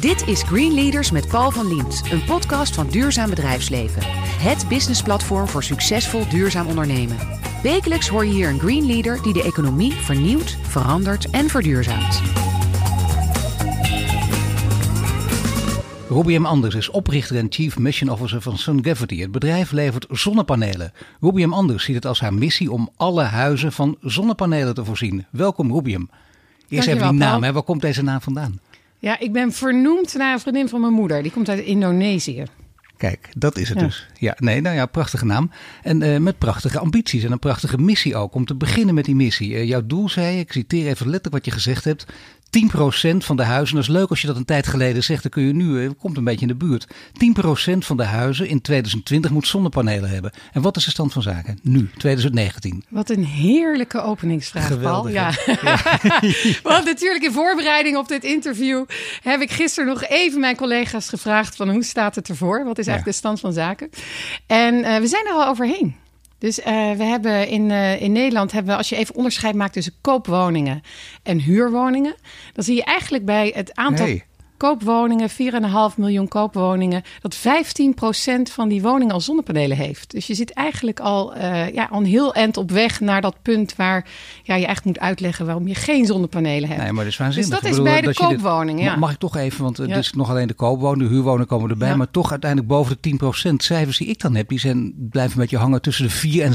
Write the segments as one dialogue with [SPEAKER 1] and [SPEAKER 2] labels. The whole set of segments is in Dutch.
[SPEAKER 1] Dit is Green Leaders met Paul van Liemt, een podcast van Duurzaam Bedrijfsleven. Het businessplatform voor succesvol duurzaam ondernemen. Wekelijks hoor je hier een Green Leader die de economie vernieuwt, verandert en verduurzaamt.
[SPEAKER 2] Robbie M. Anders is oprichter en Chief Mission Officer van SunGravity. Het bedrijf levert zonnepanelen. Robbie M. Anders ziet het als haar missie om alle huizen van zonnepanelen te voorzien. Welkom Robbie M. Eerst even die naam, hè. waar komt deze naam vandaan?
[SPEAKER 3] Ja, ik ben vernoemd naar een vriendin van mijn moeder. Die komt uit Indonesië.
[SPEAKER 2] Kijk, dat is het dus. Ja, nee, nou ja, prachtige naam. En uh, met prachtige ambities en een prachtige missie ook. Om te beginnen met die missie. Uh, jouw doel, zei ik citeer even letterlijk wat je gezegd hebt. 10% van de huizen, dat is leuk als je dat een tijd geleden zegt, dan kun je nu, het komt een beetje in de buurt. 10% van de huizen in 2020 moet zonnepanelen hebben. En wat is de stand van zaken nu, 2019?
[SPEAKER 3] Wat een heerlijke openingsvraag, Geweldig, Paul. Ja. ja. Want natuurlijk in voorbereiding op dit interview heb ik gisteren nog even mijn collega's gevraagd van hoe staat het ervoor? Wat is eigenlijk de stand van zaken? En uh, we zijn er al overheen. Dus uh, we hebben in, uh, in Nederland, hebben we, als je even onderscheid maakt tussen koopwoningen en huurwoningen, dan zie je eigenlijk bij het aantal koopwoningen, 4,5 miljoen koopwoningen, dat 15% van die woningen al zonnepanelen heeft. Dus je zit eigenlijk al, uh, ja, een heel eind op weg naar dat punt waar ja, je eigenlijk moet uitleggen waarom je geen zonnepanelen hebt.
[SPEAKER 2] Nee, maar dat is waanzinnig.
[SPEAKER 3] Dus dat is bij de koopwoningen. Ja.
[SPEAKER 2] Mag ik toch even, want het is nog alleen de koopwoningen, de huurwoningen komen erbij, maar toch uiteindelijk boven de 10% cijfers die ik dan heb, die zijn, blijven een beetje hangen tussen de 4 en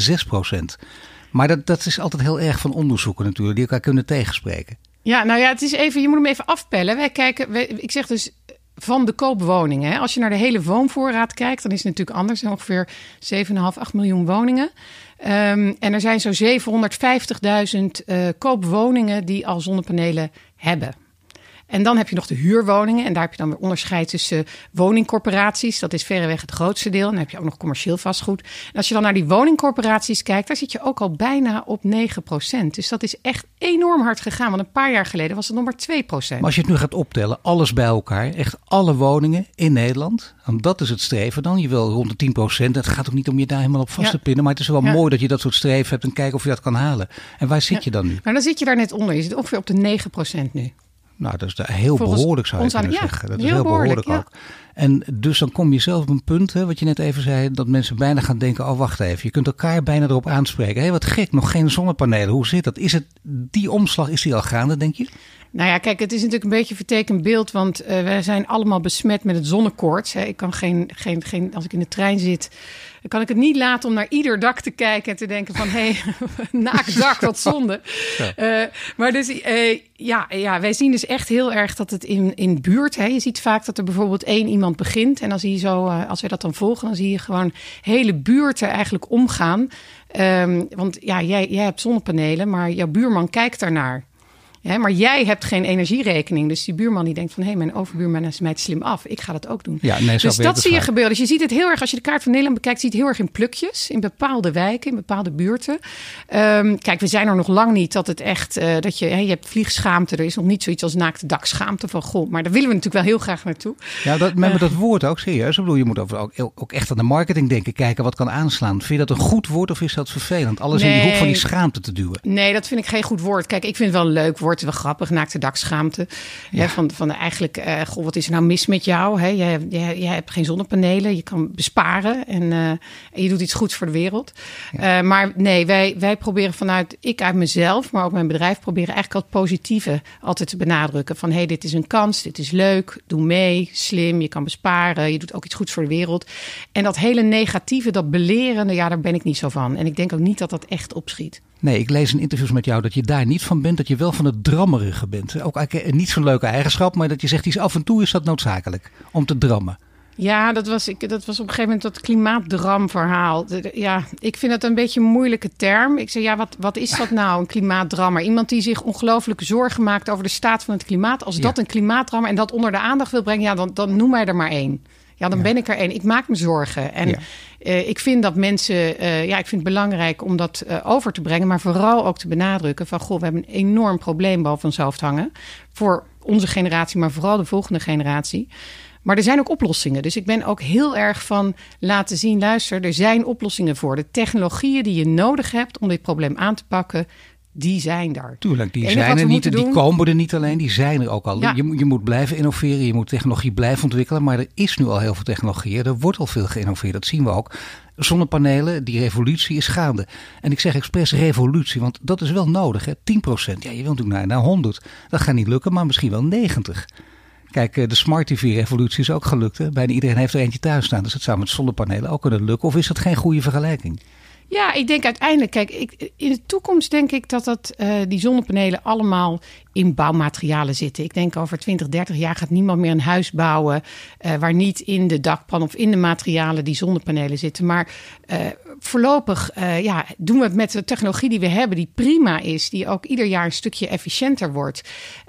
[SPEAKER 2] 6%. Maar dat, dat is altijd heel erg van onderzoeken natuurlijk, die elkaar kunnen tegenspreken.
[SPEAKER 3] Ja, nou ja, het is even, je moet hem even afpellen. Wij kijken, ik zeg dus van de koopwoningen. Als je naar de hele woonvoorraad kijkt, dan is het natuurlijk anders. Er ongeveer 7,5, 8 miljoen woningen. Um, en er zijn zo'n 750.000 uh, koopwoningen die al zonnepanelen hebben. En dan heb je nog de huurwoningen. En daar heb je dan weer onderscheid tussen woningcorporaties. Dat is verreweg het grootste deel. En dan heb je ook nog commercieel vastgoed. En als je dan naar die woningcorporaties kijkt, daar zit je ook al bijna op 9% Dus dat is echt enorm hard gegaan. Want een paar jaar geleden was het nog maar 2%
[SPEAKER 2] Maar als je het nu gaat optellen, alles bij elkaar, echt alle woningen in Nederland. Want dat is het streven dan. Je wil rond de 10% Het gaat ook niet om je daar helemaal op vast te pinnen. Maar het is wel mooi dat je dat soort streven hebt en kijken of je dat kan halen. En waar zit je dan nu?
[SPEAKER 3] Maar dan zit je daar net onder. Je zit ongeveer op de 9% nu.
[SPEAKER 2] Nou, dat is heel behoorlijk zou je kunnen zeggen. Dat is heel behoorlijk, ook. En dus dan kom je zelf op een punt, hè, wat je net even zei, dat mensen bijna gaan denken: oh, wacht even. Je kunt elkaar bijna erop aanspreken. Hé, hey, wat gek, nog geen zonnepanelen. Hoe zit dat? Is het die omslag, is die al gaande, denk je?
[SPEAKER 3] Nou ja, kijk, het is natuurlijk een beetje een vertekend beeld, want uh, wij zijn allemaal besmet met het zonnekoorts. Hè. Ik kan geen, geen, geen, als ik in de trein zit, dan kan ik het niet laten om naar ieder dak te kijken en te denken van, hé, hey, naakt dak, wat zonde. Ja. Uh, maar dus, uh, ja, ja, wij zien dus echt heel erg dat het in, in buurt, hè, je ziet vaak dat er bijvoorbeeld één iemand begint en dan zie je zo, als we dat dan volgen, dan zie je gewoon hele buurten eigenlijk omgaan. Um, want ja, jij, jij hebt zonnepanelen, maar jouw buurman kijkt daarnaar maar jij hebt geen energierekening. Dus die buurman die denkt van... hé, hey, mijn overbuurman smijt slim af. Ik ga dat ook doen.
[SPEAKER 2] Ja, nee,
[SPEAKER 3] dus dat zie je gebeuren. Dus je ziet het heel erg... als je de kaart van Nederland bekijkt... zie je het heel erg in plukjes. In bepaalde wijken, in bepaalde buurten. Um, kijk, we zijn er nog lang niet dat het echt... Uh, dat je, je hebt vliegschaamte. Er is nog niet zoiets als naakte dakschaamte van... goh, maar daar willen we natuurlijk wel heel graag naartoe.
[SPEAKER 2] Ja, dat, met uh, dat woord ook serieus. Ik bedoel, je moet over, ook, ook echt aan de marketing denken. Kijken wat kan aanslaan. Vind je dat een goed woord of is dat vervelend? Alles nee, in die hoek van die schaamte te duwen.
[SPEAKER 3] Nee, dat vind ik geen goed woord. Kijk, ik vind het wel een leuk woord. Wel grappig. Naakte dakschaamte. Ja. Hè, van, van eigenlijk, uh, goh, wat is er nou mis met jou? Hè? Jij, jij, jij hebt geen zonnepanelen, je kan besparen en, uh, en je doet iets goeds voor de wereld. Ja. Uh, maar nee, wij, wij proberen vanuit, ik uit mezelf, maar ook mijn bedrijf, proberen eigenlijk het positieve altijd te benadrukken. Van hé, hey, dit is een kans, dit is leuk, doe mee, slim, je kan besparen, je doet ook iets goeds voor de wereld. En dat hele negatieve, dat belerende, ja, daar ben ik niet zo van. En ik denk ook niet dat dat echt opschiet.
[SPEAKER 2] Nee, ik lees in interviews met jou dat je daar niet van bent, dat je wel van het drammerige bent. Ook eigenlijk niet zo'n leuke eigenschap, maar dat je zegt, af en toe is dat noodzakelijk om te drammen.
[SPEAKER 3] Ja, dat was, ik, dat was op een gegeven moment dat klimaatdramverhaal. Ja, ik vind dat een beetje een moeilijke term. Ik zeg, ja, wat, wat is dat nou, een klimaatdrammer? Iemand die zich ongelooflijk zorgen maakt over de staat van het klimaat. Als dat een klimaatdrammer en dat onder de aandacht wil brengen, ja, dan, dan noem mij er maar één. Ja, dan ben ik er één. Ik maak me zorgen. En ja. Uh, ik vind dat mensen, uh, ja, ik vind het belangrijk om dat uh, over te brengen, maar vooral ook te benadrukken van, goh, we hebben een enorm probleem boven ons hoofd hangen. Voor onze generatie, maar vooral de volgende generatie. Maar er zijn ook oplossingen. Dus ik ben ook heel erg van laten zien, luister, er zijn oplossingen voor. De technologieën die je nodig hebt om dit probleem aan te pakken, die zijn er.
[SPEAKER 2] Tuurlijk, die zijn er niet. Die komen er niet alleen, die zijn er ook al. Ja. Je, je moet blijven innoveren, je moet technologie blijven ontwikkelen. Maar er is nu al heel veel technologie. Er wordt al veel geïnnoveerd, dat zien we ook. Zonnepanelen, die revolutie is gaande. En ik zeg expres revolutie, want dat is wel nodig. Hè? 10%, ja, je wilt natuurlijk naar, naar 100. Dat gaat niet lukken, maar misschien wel 90. Kijk, eh, de Smart TV-revolutie is ook gelukt. Hè? Bijna iedereen heeft er eentje thuis staan. Dus het zou met zonnepanelen ook kunnen lukken. Of is dat geen goede vergelijking?
[SPEAKER 3] Ja, ik denk uiteindelijk, kijk, ik, in de toekomst denk ik dat, dat uh, die zonnepanelen allemaal in bouwmaterialen zitten. Ik denk over 20, 30 jaar gaat niemand meer een huis bouwen uh, waar niet in de dakpan of in de materialen die zonnepanelen zitten. Maar uh, voorlopig ja, doen we het met de technologie die we hebben, die prima is, die ook ieder jaar een stukje efficiënter wordt.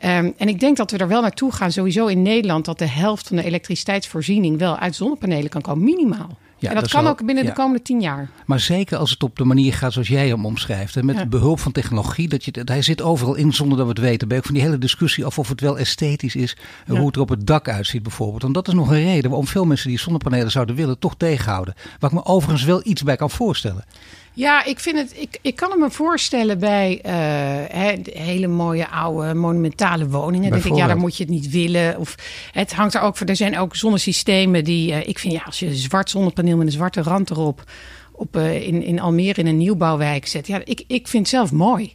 [SPEAKER 3] Um, en ik denk dat we er wel naartoe gaan, sowieso in Nederland, dat de helft van de elektriciteitsvoorziening wel uit zonnepanelen kan komen, minimaal. Ja, en dat, kan ook binnen de komende tien jaar.
[SPEAKER 2] Maar zeker als het op de manier gaat zoals jij hem omschrijft. Hè, met behulp van technologie. Dat je, dat, hij zit overal in zonder dat we het weten. Ben van die hele discussie af of het wel esthetisch is. Hoe het er op het dak uitziet bijvoorbeeld. En dat is nog een reden waarom veel mensen die zonnepanelen zouden willen toch tegenhouden. Waar ik me overigens wel iets bij kan voorstellen.
[SPEAKER 3] Ja, ik, vind het, ik, ik kan me voorstellen bij uh, hele mooie oude monumentale woningen. denk ik, ja, daar moet je het niet willen. Of het hangt er ook voor. Er zijn ook zonnesystemen die. Uh, ik vind ja, als je een zwart zonnepaneel met een zwarte rand erop. Op, uh, in, in Almere in een nieuwbouwwijk zet. Ja, ik, ik vind het zelf mooi.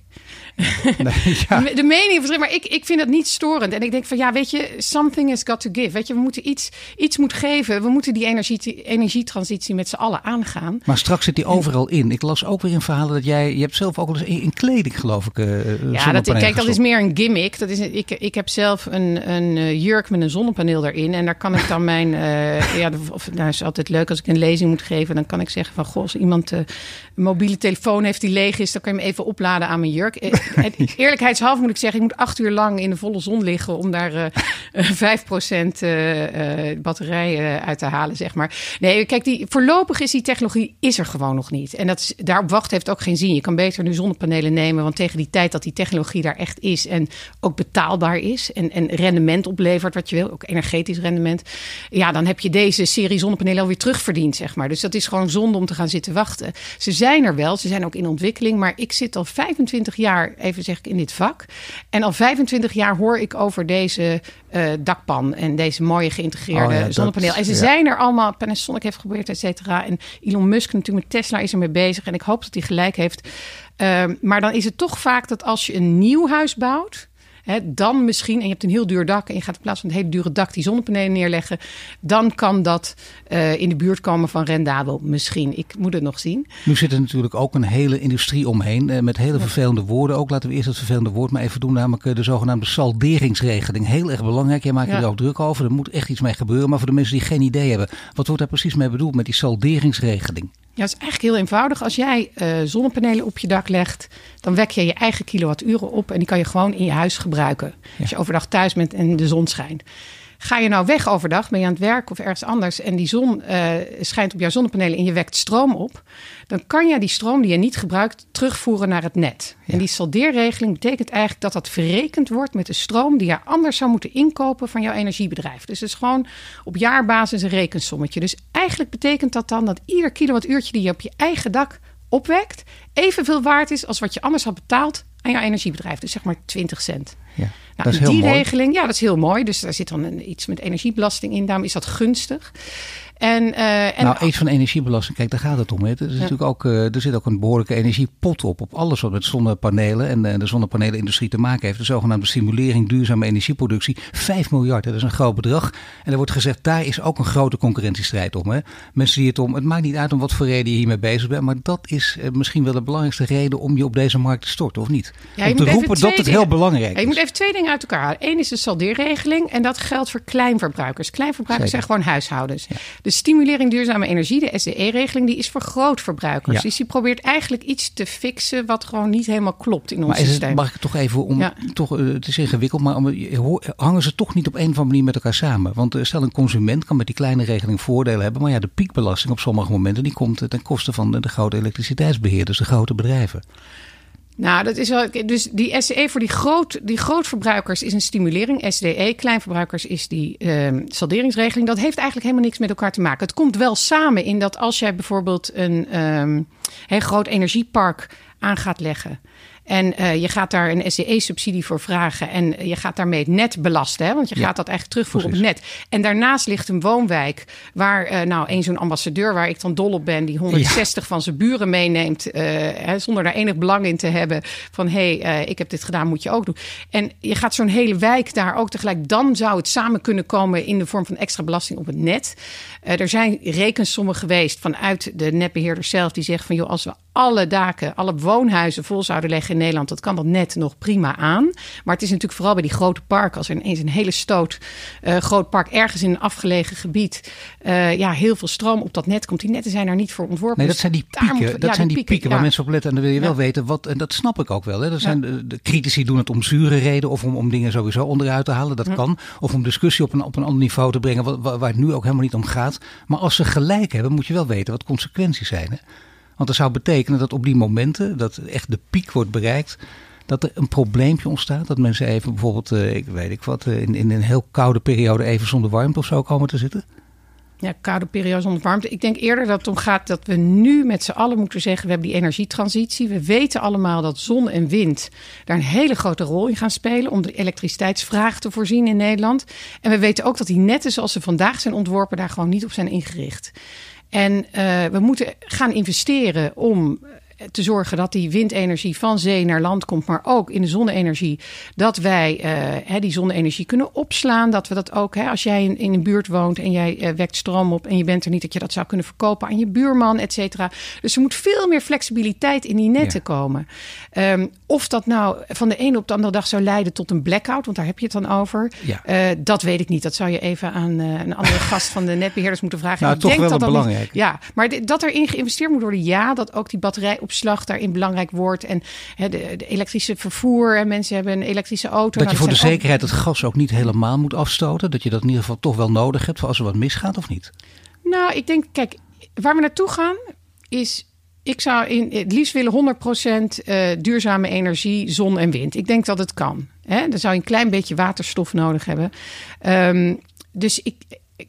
[SPEAKER 3] Nee, ja. De mening maar ik, ik vind dat niet storend. En ik denk van ja, weet je, something has got to give. Weet je, we moeten iets, iets moet geven. We moeten die energie, energietransitie met z'n allen aangaan.
[SPEAKER 2] Maar straks zit die overal in. Ik las ook weer in verhalen dat jij, je hebt zelf ook wel eens in, kleding geloof ik. Uh,
[SPEAKER 3] ja, dat, kijk, dat is meer een gimmick. Dat is, ik, ik heb zelf een, een eh, jurk met een zonnepaneel erin. En daar kan ik dan mijn, uh, ja, of, nou is altijd leuk als ik een lezing moet geven. Dan kan ik zeggen van, goh, als iemand uh, een mobiele telefoon heeft die leeg is, dan kan je hem even opladen aan mijn jurk. Eerlijkheidshalve moet ik zeggen, ik moet acht uur lang in de volle zon liggen om daar uh, uh, 5% uh, batterij uit te halen, zeg maar. Nee, kijk, die, voorlopig is die technologie is er gewoon nog niet. En dat daarop wachten heeft ook geen zin. Je kan beter nu zonnepanelen nemen, want tegen die tijd dat die technologie daar echt is en ook betaalbaar is en, en rendement oplevert wat je wil, ook energetisch rendement, ja, dan heb je deze serie zonnepanelen alweer terugverdiend, zeg maar. Dus dat is gewoon zonde om te gaan zitten wachten. Ze zijn er wel, ze zijn ook in ontwikkeling, maar ik zit al 25 jaar even zeg ik, in dit vak. En al 25 jaar hoor ik over deze uh, dakpan en deze mooie geïntegreerde oh zonnepaneel. En ze zijn er allemaal, Panasonic heeft geprobeerd, et cetera. En Elon Musk natuurlijk met Tesla is er mee bezig. En ik hoop dat hij gelijk heeft. Uh, maar dan is het toch vaak dat als je een nieuw huis bouwt dan misschien, en je hebt een heel duur dak en je gaat in plaats van het hele dure dak die zonnepanelen neerleggen, dan kan dat uh, in de buurt komen van rendabel. Misschien. Ik moet het nog zien.
[SPEAKER 2] Nu zit er natuurlijk ook een hele industrie omheen uh, met hele vervelende woorden. Ook laten we eerst het vervelende woord maar even doen, namelijk eh, de zogenaamde salderingsregeling. Heel erg belangrijk. Jij maakt ja. er ook druk over. Er moet echt iets mee gebeuren. Maar voor de mensen die geen idee hebben, wat wordt daar precies mee bedoeld met die salderingsregeling?
[SPEAKER 3] Ja, het is eigenlijk heel eenvoudig. Als jij zonnepanelen op je dak legt, dan wek je je eigen kilowatturen op en die kan je gewoon in je huis gebruiken. Als je overdag thuis bent en de zon schijnt. Ga je nou weg overdag, ben je aan het werk of ergens anders en die zon uh, schijnt op jouw zonnepanelen en je wekt stroom op, dan kan je die stroom die je niet gebruikt terugvoeren naar het net. Ja. En die saldeerregeling betekent eigenlijk dat dat verrekend wordt met de stroom die je anders zou moeten inkopen van jouw energiebedrijf. Dus het is gewoon op jaarbasis een rekensommetje. Dus eigenlijk betekent dat dan dat ieder kilowattuurtje die je op je eigen dak opwekt, evenveel waard is als wat je anders had betaald aan jouw energiebedrijf. Dus zeg maar 20 cent. Ja, nou, dat is die regeling, ja, dat is heel mooi. Dus daar zit dan een, iets met energiebelasting in. Daarom is dat gunstig. En, uh, en
[SPEAKER 2] nou, iets van energiebelasting, kijk, daar gaat het om. Hè. Er, is ja. natuurlijk ook, uh, er zit ook een behoorlijke energiepot op. Op alles wat met zonnepanelen en uh, de zonnepanelenindustrie te maken heeft. De zogenaamde stimulering duurzame energieproductie. 5 miljard, hè, dat is een groot bedrag. En er wordt gezegd, daar is ook een grote concurrentiestrijd om. Hè. Mensen die het om, het maakt niet uit om wat voor reden je hiermee bezig bent. Maar dat is misschien wel de belangrijkste reden om je op deze markt te storten, of niet? Ja, om te roepen dat het heel belangrijk is.
[SPEAKER 3] Je moet even twee dingen uit elkaar halen. Eén is de saldeerregeling. En dat geldt voor kleinverbruikers. Kleinverbruikers Zeker. zijn gewoon huishoudens. Ja. De stimulering duurzame energie, de SDE-regeling, die is voor grootverbruikers. Ja. Dus die probeert eigenlijk iets te fixen wat gewoon niet helemaal klopt in ons
[SPEAKER 2] maar
[SPEAKER 3] systeem.
[SPEAKER 2] Het, mag ik toch even om, ja. toch, uh, het is ingewikkeld, maar om, hangen ze toch niet op een of andere manier met elkaar samen? Want uh, stel een consument kan met die kleine regeling voordelen hebben, maar ja, de piekbelasting op sommige momenten die komt ten koste van de, de grote elektriciteitsbeheerders, de grote bedrijven.
[SPEAKER 3] Nou, dat is wel. Dus die SDE voor die, groot, die grootverbruikers is een stimulering. SDE, kleinverbruikers, is die um, salderingsregeling. Dat heeft eigenlijk helemaal niks met elkaar te maken. Het komt wel samen in dat als jij bijvoorbeeld een heel groot energiepark aan gaat leggen. En uh, je gaat daar een SDE-subsidie voor vragen. En je gaat daarmee het net belasten. Hè? Want je gaat dat eigenlijk terugvoeren op het net. En daarnaast ligt een woonwijk waar uh, nou een zo'n ambassadeur waar ik dan dol op ben, die 160 van zijn buren meeneemt. Hè, zonder daar enig belang in te hebben. Van hé, hey, ik heb dit gedaan, moet je ook doen. En je gaat zo'n hele wijk daar ook tegelijk. Dan zou het samen kunnen komen in de vorm van extra belasting op het net. er zijn rekensommen geweest vanuit de netbeheerder zelf die zeggen van joh, als we alle daken, alle woonhuizen vol zouden leggen Nederland, dat kan dat net nog prima aan. Maar het is natuurlijk vooral bij die grote parken, als er ineens een hele stoot uh, groot park ergens in een afgelegen gebied, uh, ja, heel veel stroom op dat net komt. Die netten zijn daar niet voor ontworpen.
[SPEAKER 2] Nee, dat zijn die pieken, dat ja, zijn die pieken, pieken waar mensen op letten. En dan wil je wel weten wat, en dat snap ik ook wel. Hè. Er zijn de, de, critici doen het om zure reden of om, om dingen sowieso onderuit te halen. Dat kan. Of om discussie op een, op een ander niveau te brengen, waar, waar het nu ook helemaal niet om gaat. Maar als ze gelijk hebben, moet je wel weten wat consequenties zijn. Hè? Want dat zou betekenen dat op die momenten, dat echt de piek wordt bereikt, dat er een probleempje ontstaat. Dat mensen even bijvoorbeeld, uh, ik weet ik wat, in, in een heel koude periode even zonder warmte of zo komen te zitten?
[SPEAKER 3] Ja, koude periode zonder warmte. Ik denk eerder dat het om gaat dat we nu met z'n allen moeten zeggen: we hebben die energietransitie. We weten allemaal dat zon en wind daar een hele grote rol in gaan spelen om de elektriciteitsvraag te voorzien in Nederland. En we weten ook dat die netten zoals ze vandaag zijn ontworpen daar gewoon niet op zijn ingericht. En uh, we moeten gaan investeren om te zorgen dat die windenergie van zee naar land komt, maar ook in de zonne-energie. Dat wij uh, die zonne-energie kunnen opslaan. Dat we dat ook, hè, als jij in, in, een buurt woont en jij uh, wekt stroom op en je bent er niet, dat je dat zou kunnen verkopen aan je buurman, et cetera. Dus er moet veel meer flexibiliteit in die netten ja. komen. Um, of dat nou van de ene op de andere dag zou leiden tot een blackout, want daar heb je het dan over.
[SPEAKER 2] Ja.
[SPEAKER 3] Uh, dat weet ik niet. Dat zou je even aan een andere gast van de netbeheerders moeten vragen.
[SPEAKER 2] Nou,
[SPEAKER 3] ik
[SPEAKER 2] toch
[SPEAKER 3] denk
[SPEAKER 2] wel
[SPEAKER 3] dat dat
[SPEAKER 2] belangrijk.
[SPEAKER 3] Niet, ja, maar dat erin geïnvesteerd moet worden, ja. Dat ook die batterij op opslag daarin belangrijk wordt. En hè, de, de, elektrische vervoer. En mensen hebben een elektrische auto.
[SPEAKER 2] Dat je voor de
[SPEAKER 3] ook-
[SPEAKER 2] zekerheid het gas ook niet helemaal moet afstoten. Dat je dat in ieder geval toch wel nodig hebt voor als er wat misgaat of niet.
[SPEAKER 3] Nou, ik denk, kijk, waar we naartoe gaan is. Ik zou in, het liefst willen 100% eh, duurzame energie, zon en wind. Ik denk dat het kan. Hè? Dan zou je een klein beetje waterstof nodig hebben. Ehm, dus ik,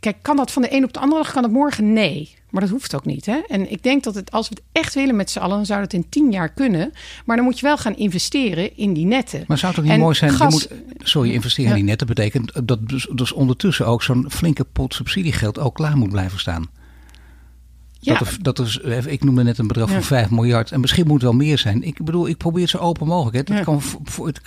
[SPEAKER 3] kijk, kan dat van de een op de andere dag? Kan het morgen? Nee. Maar dat hoeft ook niet. Hè? En ik denk dat het, als we het echt willen met z'n allen, dan zou dat in tien jaar kunnen. Maar dan moet je wel gaan investeren in die netten.
[SPEAKER 2] Maar zou het ook niet
[SPEAKER 3] En
[SPEAKER 2] mooi zijn?
[SPEAKER 3] gas-
[SPEAKER 2] je moet, sorry, investeren in die netten betekent dat dus, dus ondertussen ook zo'n flinke pot subsidiegeld ook klaar moet blijven staan.
[SPEAKER 3] Ja.
[SPEAKER 2] Dat er, dat er, ik noemde net een bedrag
[SPEAKER 3] Ja.
[SPEAKER 2] van 5 miljard. En misschien moet het wel meer zijn. Ik bedoel, ik probeer het zo open mogelijk. Hè. Dat
[SPEAKER 3] Ja.
[SPEAKER 2] kan,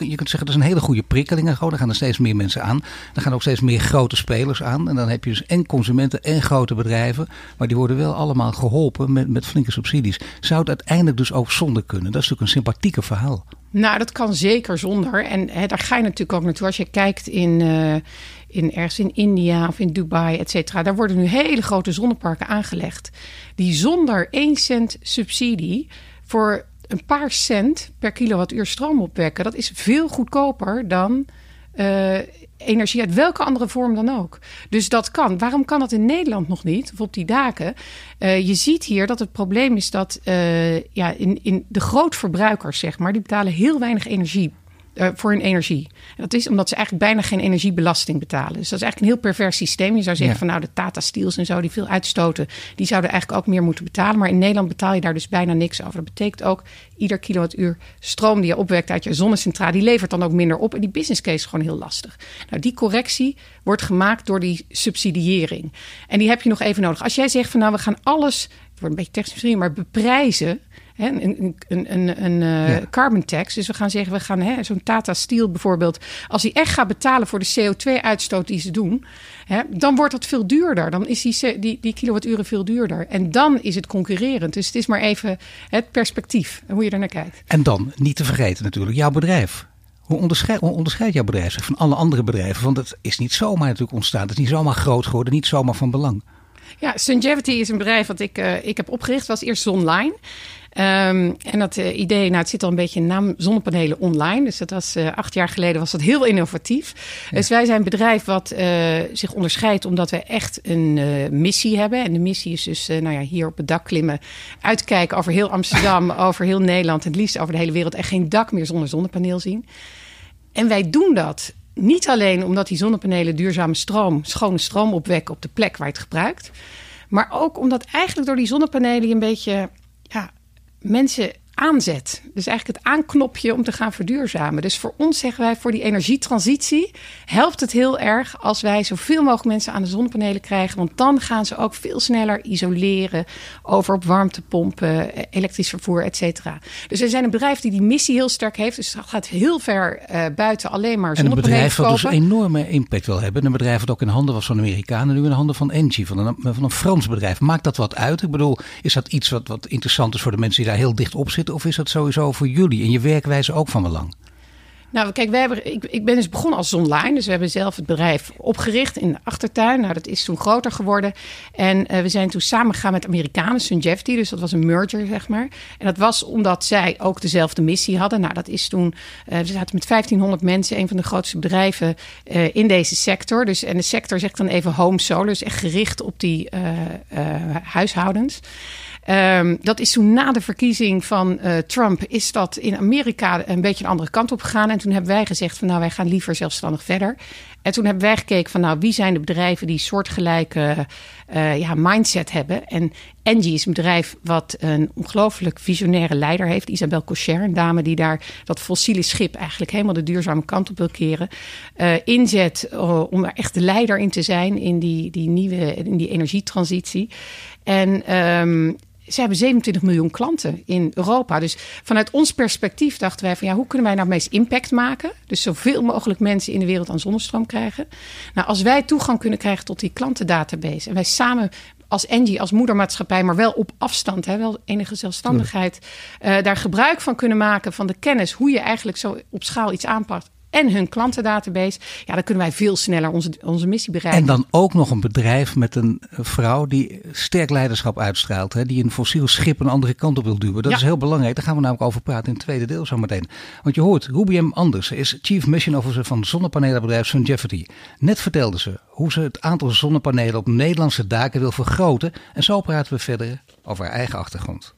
[SPEAKER 2] je kunt zeggen, dat is een hele goede prikkeling. en gewoon. Er gaan er steeds meer mensen aan. Er gaan ook steeds meer grote spelers aan. En dan heb je dus en consumenten en grote bedrijven. Maar die worden wel allemaal geholpen met, met flinke subsidies. Zou het uiteindelijk dus ook zonder kunnen? Dat is natuurlijk een sympathieke verhaal.
[SPEAKER 3] Nou, dat kan zeker zonder. En hè, daar ga je natuurlijk ook naartoe. Als je kijkt in, eh, in ergens in India of in Dubai, et cetera. Daar worden nu hele grote zonneparken aangelegd. Die zonder 1 cent subsidie voor een paar cent per kilowattuur stroom opwekken. Dat is veel goedkoper dan eh, energie uit welke andere vorm dan ook. Dus dat kan. Waarom kan dat in Nederland nog niet? Of op die daken? Eh, je ziet hier dat het probleem is dat eh, ja, in, in de grootverbruikers, zeg maar, die betalen heel weinig energie. Eh, voor hun energie. En dat is omdat ze eigenlijk bijna geen energiebelasting betalen. Dus dat is eigenlijk een heel pervers systeem. Je zou zeggen
[SPEAKER 2] Ja.
[SPEAKER 3] van nou de Tata Steels en zo die veel uitstoten, die zouden eigenlijk ook meer moeten betalen. Maar in Nederland betaal je daar dus bijna niks over. Dat betekent ook ieder kilowattuur stroom die je opwekt uit je zonnecentrale, die levert dan ook minder op. En die business case is gewoon heel lastig. Nou, die correctie wordt gemaakt door die subsidiëring. En die heb je nog even nodig. Als jij zegt van nou we gaan alles, het wordt een beetje technisch misschien, maar beprijzen. Hè, een, een, een, eh,
[SPEAKER 2] Ja.
[SPEAKER 3] carbon tax. Dus we gaan zeggen, we gaan hè, zo'n Tata Steel bijvoorbeeld. Als die echt gaat betalen voor de CO2-uitstoot die ze doen, hè, dan wordt dat veel duurder. Dan is die, die, die kilowatturen veel duurder. En dan is het concurrerend. Dus het is maar even het perspectief en hoe je er naar kijkt.
[SPEAKER 2] En dan, niet te vergeten natuurlijk, jouw bedrijf. Hoe onderscheidt, hoe onderscheidt jouw bedrijf zich van alle andere bedrijven? Want het is niet zomaar natuurlijk ontstaan. Het is niet zomaar groot geworden, niet zomaar van belang.
[SPEAKER 3] Ja, Sungevity is een bedrijf wat ik, eh, ik heb opgericht. was eerst Zonline. Ehm, en dat eh, idee, nou, het zit al een beetje in naam zonnepanelen online. Dus dat was eh, acht jaar geleden was dat heel innovatief. Dus wij zijn een bedrijf wat eh, zich onderscheidt omdat we echt een missie hebben. En de missie is dus, nou ja, hier op het dak klimmen, uitkijken over heel Amsterdam, over heel Nederland, en het liefst over de hele wereld en geen dak meer zonder zonnepaneel zien. En wij doen dat niet alleen omdat die zonnepanelen duurzame stroom, schone stroom opwekken op de plek waar je het gebruikt. Maar ook omdat eigenlijk door die zonnepanelen je een beetje ja, mensen aanzet. Dus eigenlijk het aanknopje om te gaan verduurzamen. Dus voor ons zeggen wij, voor die energietransitie helpt het heel erg als wij zoveel mogelijk mensen aan de zonnepanelen krijgen. Want dan gaan ze ook veel sneller isoleren over op warmtepompen, elektrisch vervoer, et cetera. Dus er zijn een bedrijf die die missie heel sterk heeft. Dus dat gaat heel ver uh, buiten alleen maar zonnepanelen
[SPEAKER 2] En een bedrijf wat dus enorme impact wil hebben. Een bedrijf dat ook in handen was van Amerikanen, nu in handen van Engie, van een, van een Frans bedrijf. Maakt dat wat uit? Ik bedoel, is dat iets wat, wat interessant is voor de mensen die daar heel dicht op zitten? Of is dat sowieso voor jullie en je werkwijze ook van belang?
[SPEAKER 3] Nou, kijk, wij hebben, ik, ik ben dus begonnen als online. Dus we hebben zelf het bedrijf opgericht in de achtertuin. Nou, dat is toen groter geworden. En uh, we zijn toen samengegaan met Amerikanen, Sungevity. Dus dat was een merger, zeg maar. En dat was omdat zij ook dezelfde missie hadden. Nou, dat is toen... Uh, we zaten met 1500 mensen, een van de grootste bedrijven uh, in deze sector. Dus, en de sector zegt dan even home solar. Dus echt gericht op die huishoudens. Um, dat is toen na de verkiezing van uh, Trump, is dat in Amerika een beetje een andere kant op gegaan. En toen hebben wij gezegd van nou, wij gaan liever zelfstandig verder. En toen hebben wij gekeken van nou, wie zijn de bedrijven die soortgelijke uh, ja, mindset hebben. En Engie is een bedrijf wat een ongelooflijk visionaire leider heeft. Isabel Cocher, een dame die daar dat fossiele schip eigenlijk helemaal de duurzame kant op wil keren. Uh, inzet om er echt de leider in te zijn in die, die nieuwe in die energietransitie. En um, ze hebben 27 miljoen klanten in Europa. Dus vanuit ons perspectief dachten wij van ja, hoe kunnen wij nou het meest impact maken? Dus zoveel mogelijk mensen in de wereld aan zonnestroom krijgen. Nou, als wij toegang kunnen krijgen tot die klantendatabase en wij samen als Engie, als moedermaatschappij, maar wel op afstand, hè, wel enige zelfstandigheid, uh, daar gebruik van kunnen maken van de kennis hoe je eigenlijk zo op schaal iets aanpakt en hun klantendatabase. Ja, dan kunnen wij veel sneller onze, onze missie bereiken.
[SPEAKER 2] En dan ook nog een bedrijf met een vrouw die sterk leiderschap uitstraalt. Hè, die een fossiel schip een andere kant op wil duwen. Dat is heel belangrijk. Daar gaan we namelijk over praten in het tweede deel zometeen. Want je hoort, Ruby M. Anders is Chief Mission Officer van zonnepanelenbedrijf Sungevity. Net vertelde ze hoe ze het aantal zonnepanelen op Nederlandse daken wil vergroten. En zo praten we verder over haar eigen achtergrond.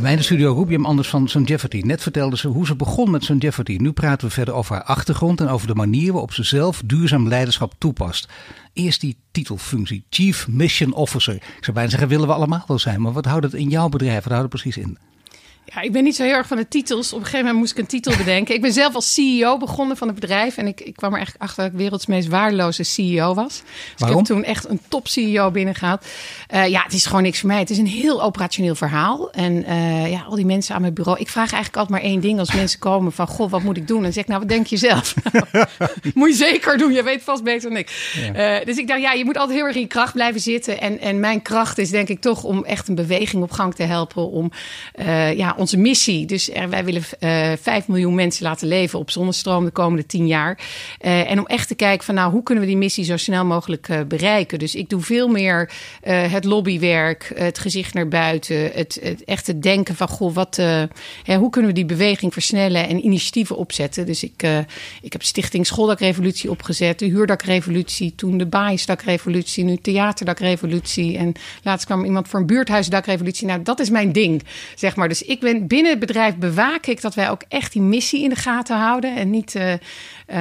[SPEAKER 2] Bij studio Rubium Anders van Sungevity. Net vertelde ze hoe ze begon met Sungevity. Nu praten we verder over haar achtergrond en over de manier waarop ze zelf duurzaam leiderschap toepast. Eerst die titelfunctie, Chief Mission Officer. Ik zou bijna zeggen, willen we allemaal wel zijn. Maar wat houdt het in jouw bedrijf? Wat houdt het precies in?
[SPEAKER 3] Ja, ik ben niet zo heel erg van de titels. Op een gegeven moment moest ik een titel bedenken. Ik ben zelf als CEO begonnen van het bedrijf. En ik, ik kwam er eigenlijk achter dat ik werelds meest waardeloze CEO was. Dus
[SPEAKER 2] Waarom?
[SPEAKER 3] ik heb toen echt een top CEO binnengehaald. Uh, ja, het is gewoon niks voor mij. Het is een heel operationeel verhaal. En uh, ja, al die mensen aan mijn bureau. Ik vraag eigenlijk altijd maar één ding als mensen komen van... Goh, wat moet ik doen? En dan zeg ik, nou, wat denk je zelf? moet je zeker doen. Je weet vast beter dan ik. Ja. Uh, dus ik dacht, ja, je moet altijd heel erg in je kracht blijven zitten. En, en mijn kracht is denk ik toch om echt een beweging op gang te helpen. Om ja, onze missie. Dus er, wij willen uh, 5 miljoen mensen laten leven op zonnestroom de komende 10 jaar. Uh, en om echt te kijken van nou, hoe kunnen we die missie zo snel mogelijk bereiken. Dus ik doe veel meer het lobbywerk, het gezicht naar buiten, het, het echte denken van goh, wat, hè, hoe kunnen we die beweging versnellen en initiatieven opzetten. Dus ik, ik heb Stichting Schooldakrevolutie opgezet, de Huurdakrevolutie, toen de Baaiensdakrevolutie, nu Theaterdakrevolutie. En laatst kwam iemand voor een buurthuisdakrevolutie. Nou, dat is mijn ding, zeg maar. Dus ik ben binnen het bedrijf bewaak ik dat wij ook echt die missie in de gaten houden. En niet, uh,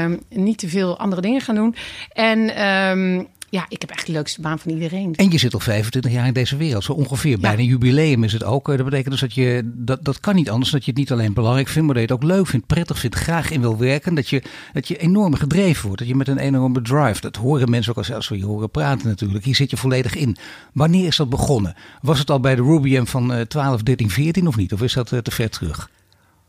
[SPEAKER 3] um, niet te veel andere dingen gaan doen. En um, ja, ik heb echt de leukste baan van iedereen.
[SPEAKER 2] En je zit al 25 jaar in deze wereld, zo ongeveer. Ja. Bijna een jubileum is het ook. Dat betekent dus dat je, dat, dat kan niet anders, dat je het niet alleen belangrijk vindt, maar dat je het ook leuk vindt, prettig vindt, graag in wil werken. Dat je, dat je enorm gedreven wordt, dat je met een enorme drive, dat horen mensen ook als, we je horen praten natuurlijk. Hier zit je volledig in. Wanneer is dat begonnen? Was het al bij de Ruby M van uh, 12, 13, 14 of niet? Of is dat uh, te ver terug?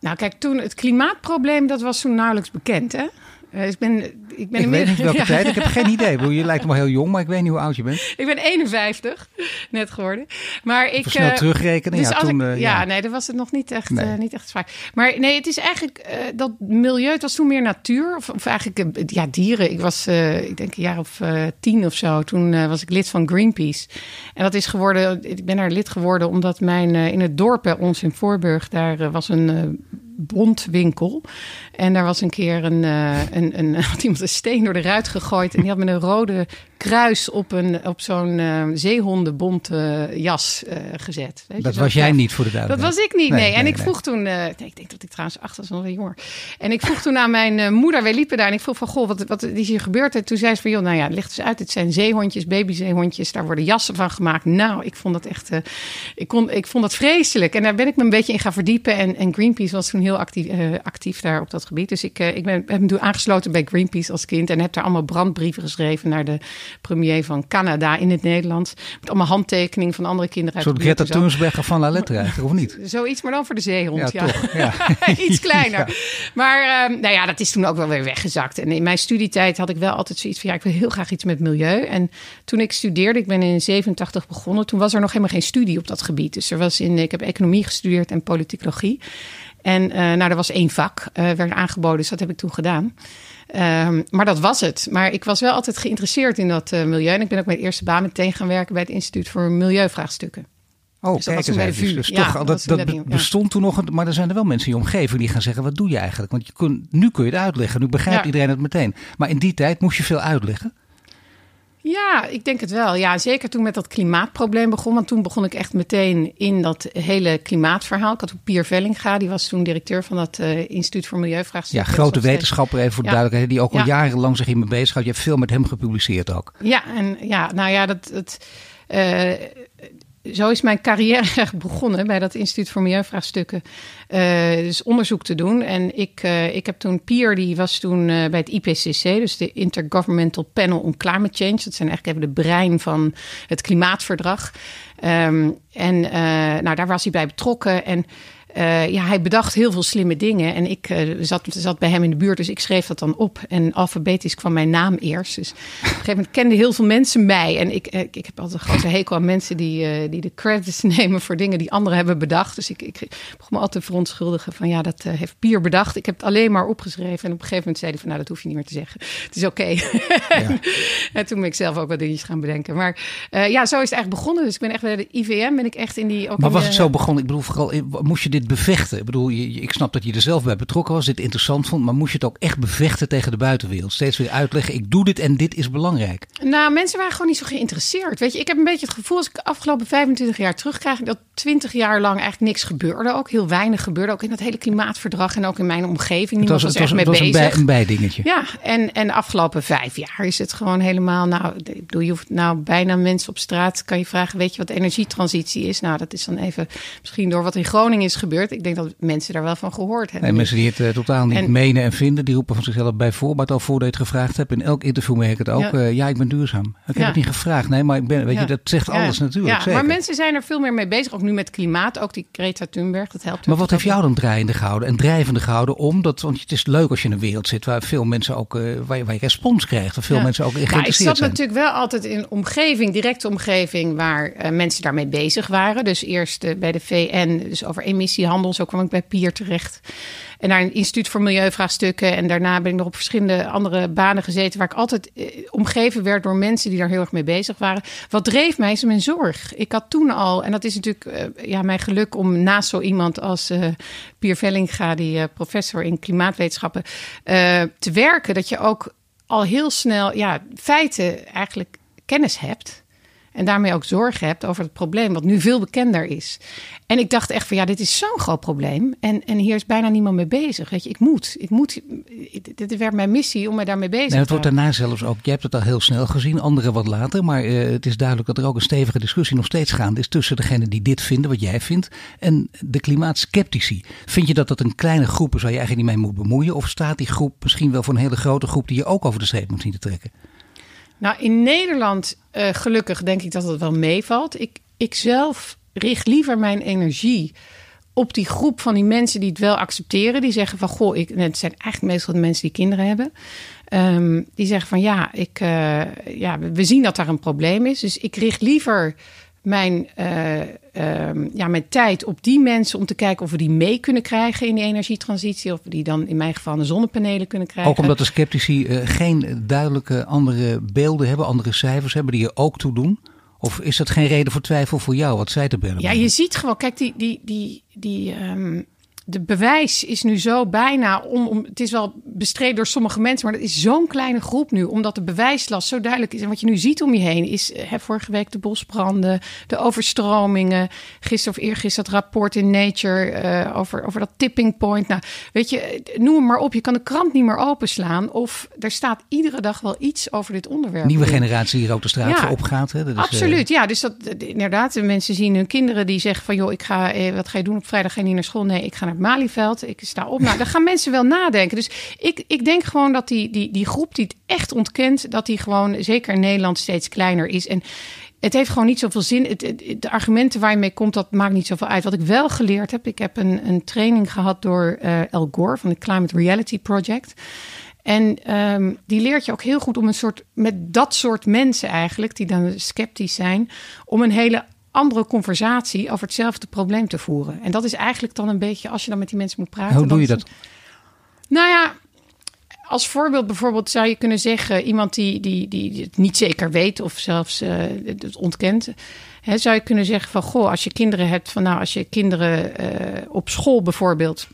[SPEAKER 3] Nou kijk, toen het klimaatprobleem, dat was toen nauwelijks bekend hè. Uh, ik ben, ik ben
[SPEAKER 2] ik weet niet welke ja. tijd. Ik heb geen idee. Je lijkt me heel jong, maar ik weet niet hoe oud je bent.
[SPEAKER 3] Ik ben 51 net geworden. Maar ik
[SPEAKER 2] Even snel
[SPEAKER 3] uh,
[SPEAKER 2] terugrekenen.
[SPEAKER 3] Dus
[SPEAKER 2] ja, toen,
[SPEAKER 3] ik,
[SPEAKER 2] uh,
[SPEAKER 3] ja, nee, dat was het nog niet echt, nee. uh, niet echt zwaar. Maar nee, het is eigenlijk dat milieu. Het was toen meer natuur of, of eigenlijk ja dieren. Ik was, ik denk een jaar of tien of zo. Toen was ik lid van Greenpeace. En dat is geworden. Ik ben daar lid geworden omdat mijn in het dorp bij ons in Voorburg daar was een bondwinkel. En daar was een keer een, uh, een, een, had iemand een steen door de ruit gegooid. En die had met een rode kruis op, een, op zo'n uh, zeehondenbont jas gezet.
[SPEAKER 2] Weet dat was jij niet voor de duidelijkheid.
[SPEAKER 3] Dat was ik niet, nee. en ik vroeg toen, nee, ik denk dat ik trouwens acht was, nog wel jonger. En ik vroeg toen aan mijn moeder, wij liepen daar en ik vroeg van, goh, wat, wat is hier gebeurd? En toen zei ze van, joh, nou ja, het ligt dus uit. Het zijn zeehondjes, babyzeehondjes, daar worden jassen van gemaakt. Nou, ik vond dat echt, ik, kon, ik vond dat vreselijk. En daar ben ik me een beetje in gaan verdiepen. En, en Greenpeace was toen heel actief, actief daar op dat gebied. Dus ik, ik ben, heb me toen aangesloten bij Greenpeace als kind en heb daar allemaal brandbrieven geschreven naar de premier van Canada in het Nederlands. Met allemaal handtekeningen van andere kinderen uit
[SPEAKER 2] Zo'n Greta Thunberg van La Lettre eigenlijk, of niet?
[SPEAKER 3] Zoiets, maar dan voor de zeehond,
[SPEAKER 2] ja. ja.
[SPEAKER 3] Iets kleiner. Maar uh, nou ja, dat is toen ook wel weer weggezakt. En in mijn studietijd had ik wel altijd zoiets van... ja, ik wil heel graag iets met milieu. En toen ik studeerde, ik ben in 87 begonnen... toen was er nog helemaal geen studie op dat gebied. Dus er was in, ik heb economie gestudeerd en politicologie. En uh, nou, er was één vak, uh, werd aangeboden, dus dat heb ik toen gedaan. Um, maar dat was het. Maar ik was wel altijd geïnteresseerd in dat uh, milieu. En ik ben ook mijn eerste baan meteen gaan werken bij het Instituut voor Milieuvraagstukken.
[SPEAKER 2] Oh, dus kijk eens even. Dus ja, toch, dat, dat, bestond toen nog, maar er zijn er wel mensen in je omgeving die gaan zeggen: wat doe je eigenlijk? Want je kun, nu kun je het uitleggen, nu begrijpt iedereen het meteen. Maar in die tijd moest je veel uitleggen.
[SPEAKER 3] Ja, ik denk het wel. Ja, zeker toen met dat klimaatprobleem begon. Want toen begon ik echt meteen in dat hele klimaatverhaal. Ik had ook Pier Vellinga, die was toen directeur van dat uh, Instituut voor Milieuvraagstukken.
[SPEAKER 2] Ja, grote wetenschapper even voor de duidelijkheid. Die ook al jarenlang zich hiermee bezig houdt. Je hebt veel met hem gepubliceerd ook.
[SPEAKER 3] Ja, en ja, nou ja, dat... dat uh, zo is mijn carrière begonnen bij dat Instituut voor Milieuvraagstukken. Uh, dus onderzoek te doen. En ik, uh, ik heb toen Pier, die was toen uh, bij het IPCC, dus de Intergovernmental Panel on Climate Change. Dat zijn eigenlijk even de brein van het klimaatverdrag. Um, en nou, daar was hij bij betrokken. En uh, ja, hij bedacht heel veel slimme dingen. En ik uh, zat, zat bij hem in de buurt, dus ik schreef dat dan op. En alfabetisch kwam mijn naam eerst. Dus op een gegeven moment kenden heel veel mensen mij. En ik, ik, ik heb altijd een grote hekel aan mensen die, die de credits nemen voor dingen die anderen hebben bedacht. Dus ik, ik begon me altijd te verontschuldigen van ja, dat heeft Pier bedacht. Ik heb het alleen maar opgeschreven. En op een gegeven moment zei hij van nou, dat hoef je niet meer te zeggen. Het is oké. Okay. Ja. en toen ben ik zelf ook wat dingetjes gaan bedenken. Maar ja, zo is het eigenlijk begonnen. Dus ik ben echt bij de IVM, ben ik echt in die...
[SPEAKER 2] Ook maar was het zo begonnen? Ik bedoel, vooral, moest je dit bevechten? Ik bedoel, je, ik snap dat je er zelf bij betrokken was, dit interessant vond, maar moest je het ook echt bevechten tegen de buitenwereld? Steeds weer uitleggen, ik doe dit en dit is belangrijk.
[SPEAKER 3] Nou, mensen waren gewoon niet zo geïnteresseerd. Weet je, ik heb een beetje het gevoel, als ik de afgelopen 25 jaar terugkrijg, dat 20 jaar lang eigenlijk niks gebeurde. Ook heel weinig gebeurde, ook in dat hele klimaatverdrag en ook in mijn omgeving. Niemand
[SPEAKER 2] was,
[SPEAKER 3] was, echt
[SPEAKER 2] mee
[SPEAKER 3] bezig.
[SPEAKER 2] Een, bij, een bijdingetje.
[SPEAKER 3] Ja, en, en de afgelopen vijf jaar is het gewoon helemaal, nou, ik bedoel, je hoeft nou bijna mensen op straat, kan je vragen, weet je wat energietransitie is? Nou, dat is dan even misschien door wat in Groningen is gebeurd. Ik denk dat mensen daar wel van gehoord hebben.
[SPEAKER 2] Nee, mensen die het uh, totaal niet en, menen en vinden, die roepen van zichzelf bij voorbaat al voordat je het gevraagd hebt. In elk interview merk ik het ook. Ja, uh, ja ik ben duurzaam. Ik heb het niet gevraagd. Nee, maar ik ben, weet je, dat zegt alles natuurlijk.
[SPEAKER 3] Ja, zeker. maar mensen zijn er veel meer mee bezig. Ook nu met klimaat. Ook die Greta Thunberg, dat helpt.
[SPEAKER 2] Maar wat heeft jou dan draaiende gehouden en drijvende gehouden om dat? Want het is leuk als je in een wereld zit waar veel mensen ook, uh, waar, je, waar je respons krijgt. Waar veel mensen ook in geïnteresseerd
[SPEAKER 3] zijn. ik
[SPEAKER 2] zat
[SPEAKER 3] natuurlijk wel altijd in een omgeving, directe omgeving, waar mensen daarmee bezig waren. Dus eerst bij de VN, dus over emissiehandel. Zo kwam ik bij Pier terecht. En naar een instituut voor milieuvraagstukken. En daarna ben ik nog op verschillende andere banen gezeten. Waar ik altijd eh, omgeven werd door mensen die daar heel erg mee bezig waren. Wat dreef mij is mijn zorg. Ik had toen al, en dat is natuurlijk uh, ja, mijn geluk om naast zo iemand als uh, Pier Vellinga, die professor in klimaatwetenschappen, te werken. Dat je ook al heel snel ja, feiten eigenlijk kennis hebt. En daarmee ook zorg hebt over het probleem, wat nu veel bekender is. En ik dacht echt van ja, dit is zo'n groot probleem. En, en hier is bijna niemand mee bezig. Weet je, ik moet. Ik moet. Dit werd mijn missie om me daarmee bezig te
[SPEAKER 2] nee, Het wordt daarna zelfs ook. Je hebt het al heel snel gezien, anderen wat later. Maar uh, het is duidelijk dat er ook een stevige discussie nog steeds gaande is tussen degenen die dit vinden, wat jij vindt, en de klimaatskeptici. Vind je dat dat een kleine groep is waar je eigenlijk niet mee moet bemoeien? Of staat die groep misschien wel voor een hele grote groep die je ook over de streep moet zien te trekken?
[SPEAKER 3] Nou, in Nederland, uh, gelukkig denk ik dat het wel meevalt. Ik, ik zelf richt liever mijn energie op die groep van die mensen die het wel accepteren. Die zeggen van, goh, ik, het zijn eigenlijk meestal de mensen die kinderen hebben. Um, die zeggen van, ja, ik, uh, ja, we zien dat daar een probleem is. Dus ik richt liever mijn, uh, uh, ja, mijn tijd op die mensen om te kijken of we die mee kunnen krijgen in die energietransitie. Of we die dan in mijn geval de zonnepanelen kunnen krijgen.
[SPEAKER 2] Ook omdat de sceptici uh, geen duidelijke andere beelden hebben, andere cijfers hebben die er ook toe doen. Of is dat geen reden voor twijfel voor jou? Wat zei de Bellen?
[SPEAKER 3] Ja, je ziet gewoon, kijk, die, die, die, die, um, de bewijs is nu zo bijna om, om. Het is wel bestreden door sommige mensen. Maar dat is zo'n kleine groep nu, omdat de bewijslast zo duidelijk is. En wat je nu ziet om je heen is hè, vorige week de bosbranden, de overstromingen. Gisteren of eergisteren dat rapport in Nature over, over dat tipping point. Nou, weet je, noem het maar op. Je kan de krant niet meer openslaan. Of er staat iedere dag wel iets over dit onderwerp.
[SPEAKER 2] Nieuwe generatie die ook de straat ja, op gaat. Hè?
[SPEAKER 3] Dat is, absoluut, ja. Dus dat inderdaad, de mensen zien hun kinderen die zeggen van joh, ik ga, wat ga je doen op vrijdag? Ga je niet naar school? Nee, ik ga naar Malieveld. Ik sta op. Nou, dan gaan mensen wel nadenken. Dus ik, ik denk gewoon dat die, die, die groep die het echt ontkent, dat die gewoon zeker in Nederland steeds kleiner is. En het heeft gewoon niet zoveel zin. Het, de argumenten waar je mee komt, dat maakt niet zoveel uit. Wat ik wel geleerd heb, ik heb een, een training gehad door uh, Al Gore van het Climate Reality Project. En um, die leert je ook heel goed om een soort, met dat soort mensen eigenlijk, die dan sceptisch zijn, om een hele andere conversatie over hetzelfde probleem te voeren. En dat is eigenlijk dan een beetje, als je dan met die mensen moet praten.
[SPEAKER 2] Hoe doe je dat?
[SPEAKER 3] Nou ja, als voorbeeld bijvoorbeeld zou je kunnen zeggen, iemand die, die, die het niet zeker weet of zelfs uh, het ontkent. Hè, zou je kunnen zeggen van, goh, als je kinderen hebt, van nou, als je kinderen uh, op school bijvoorbeeld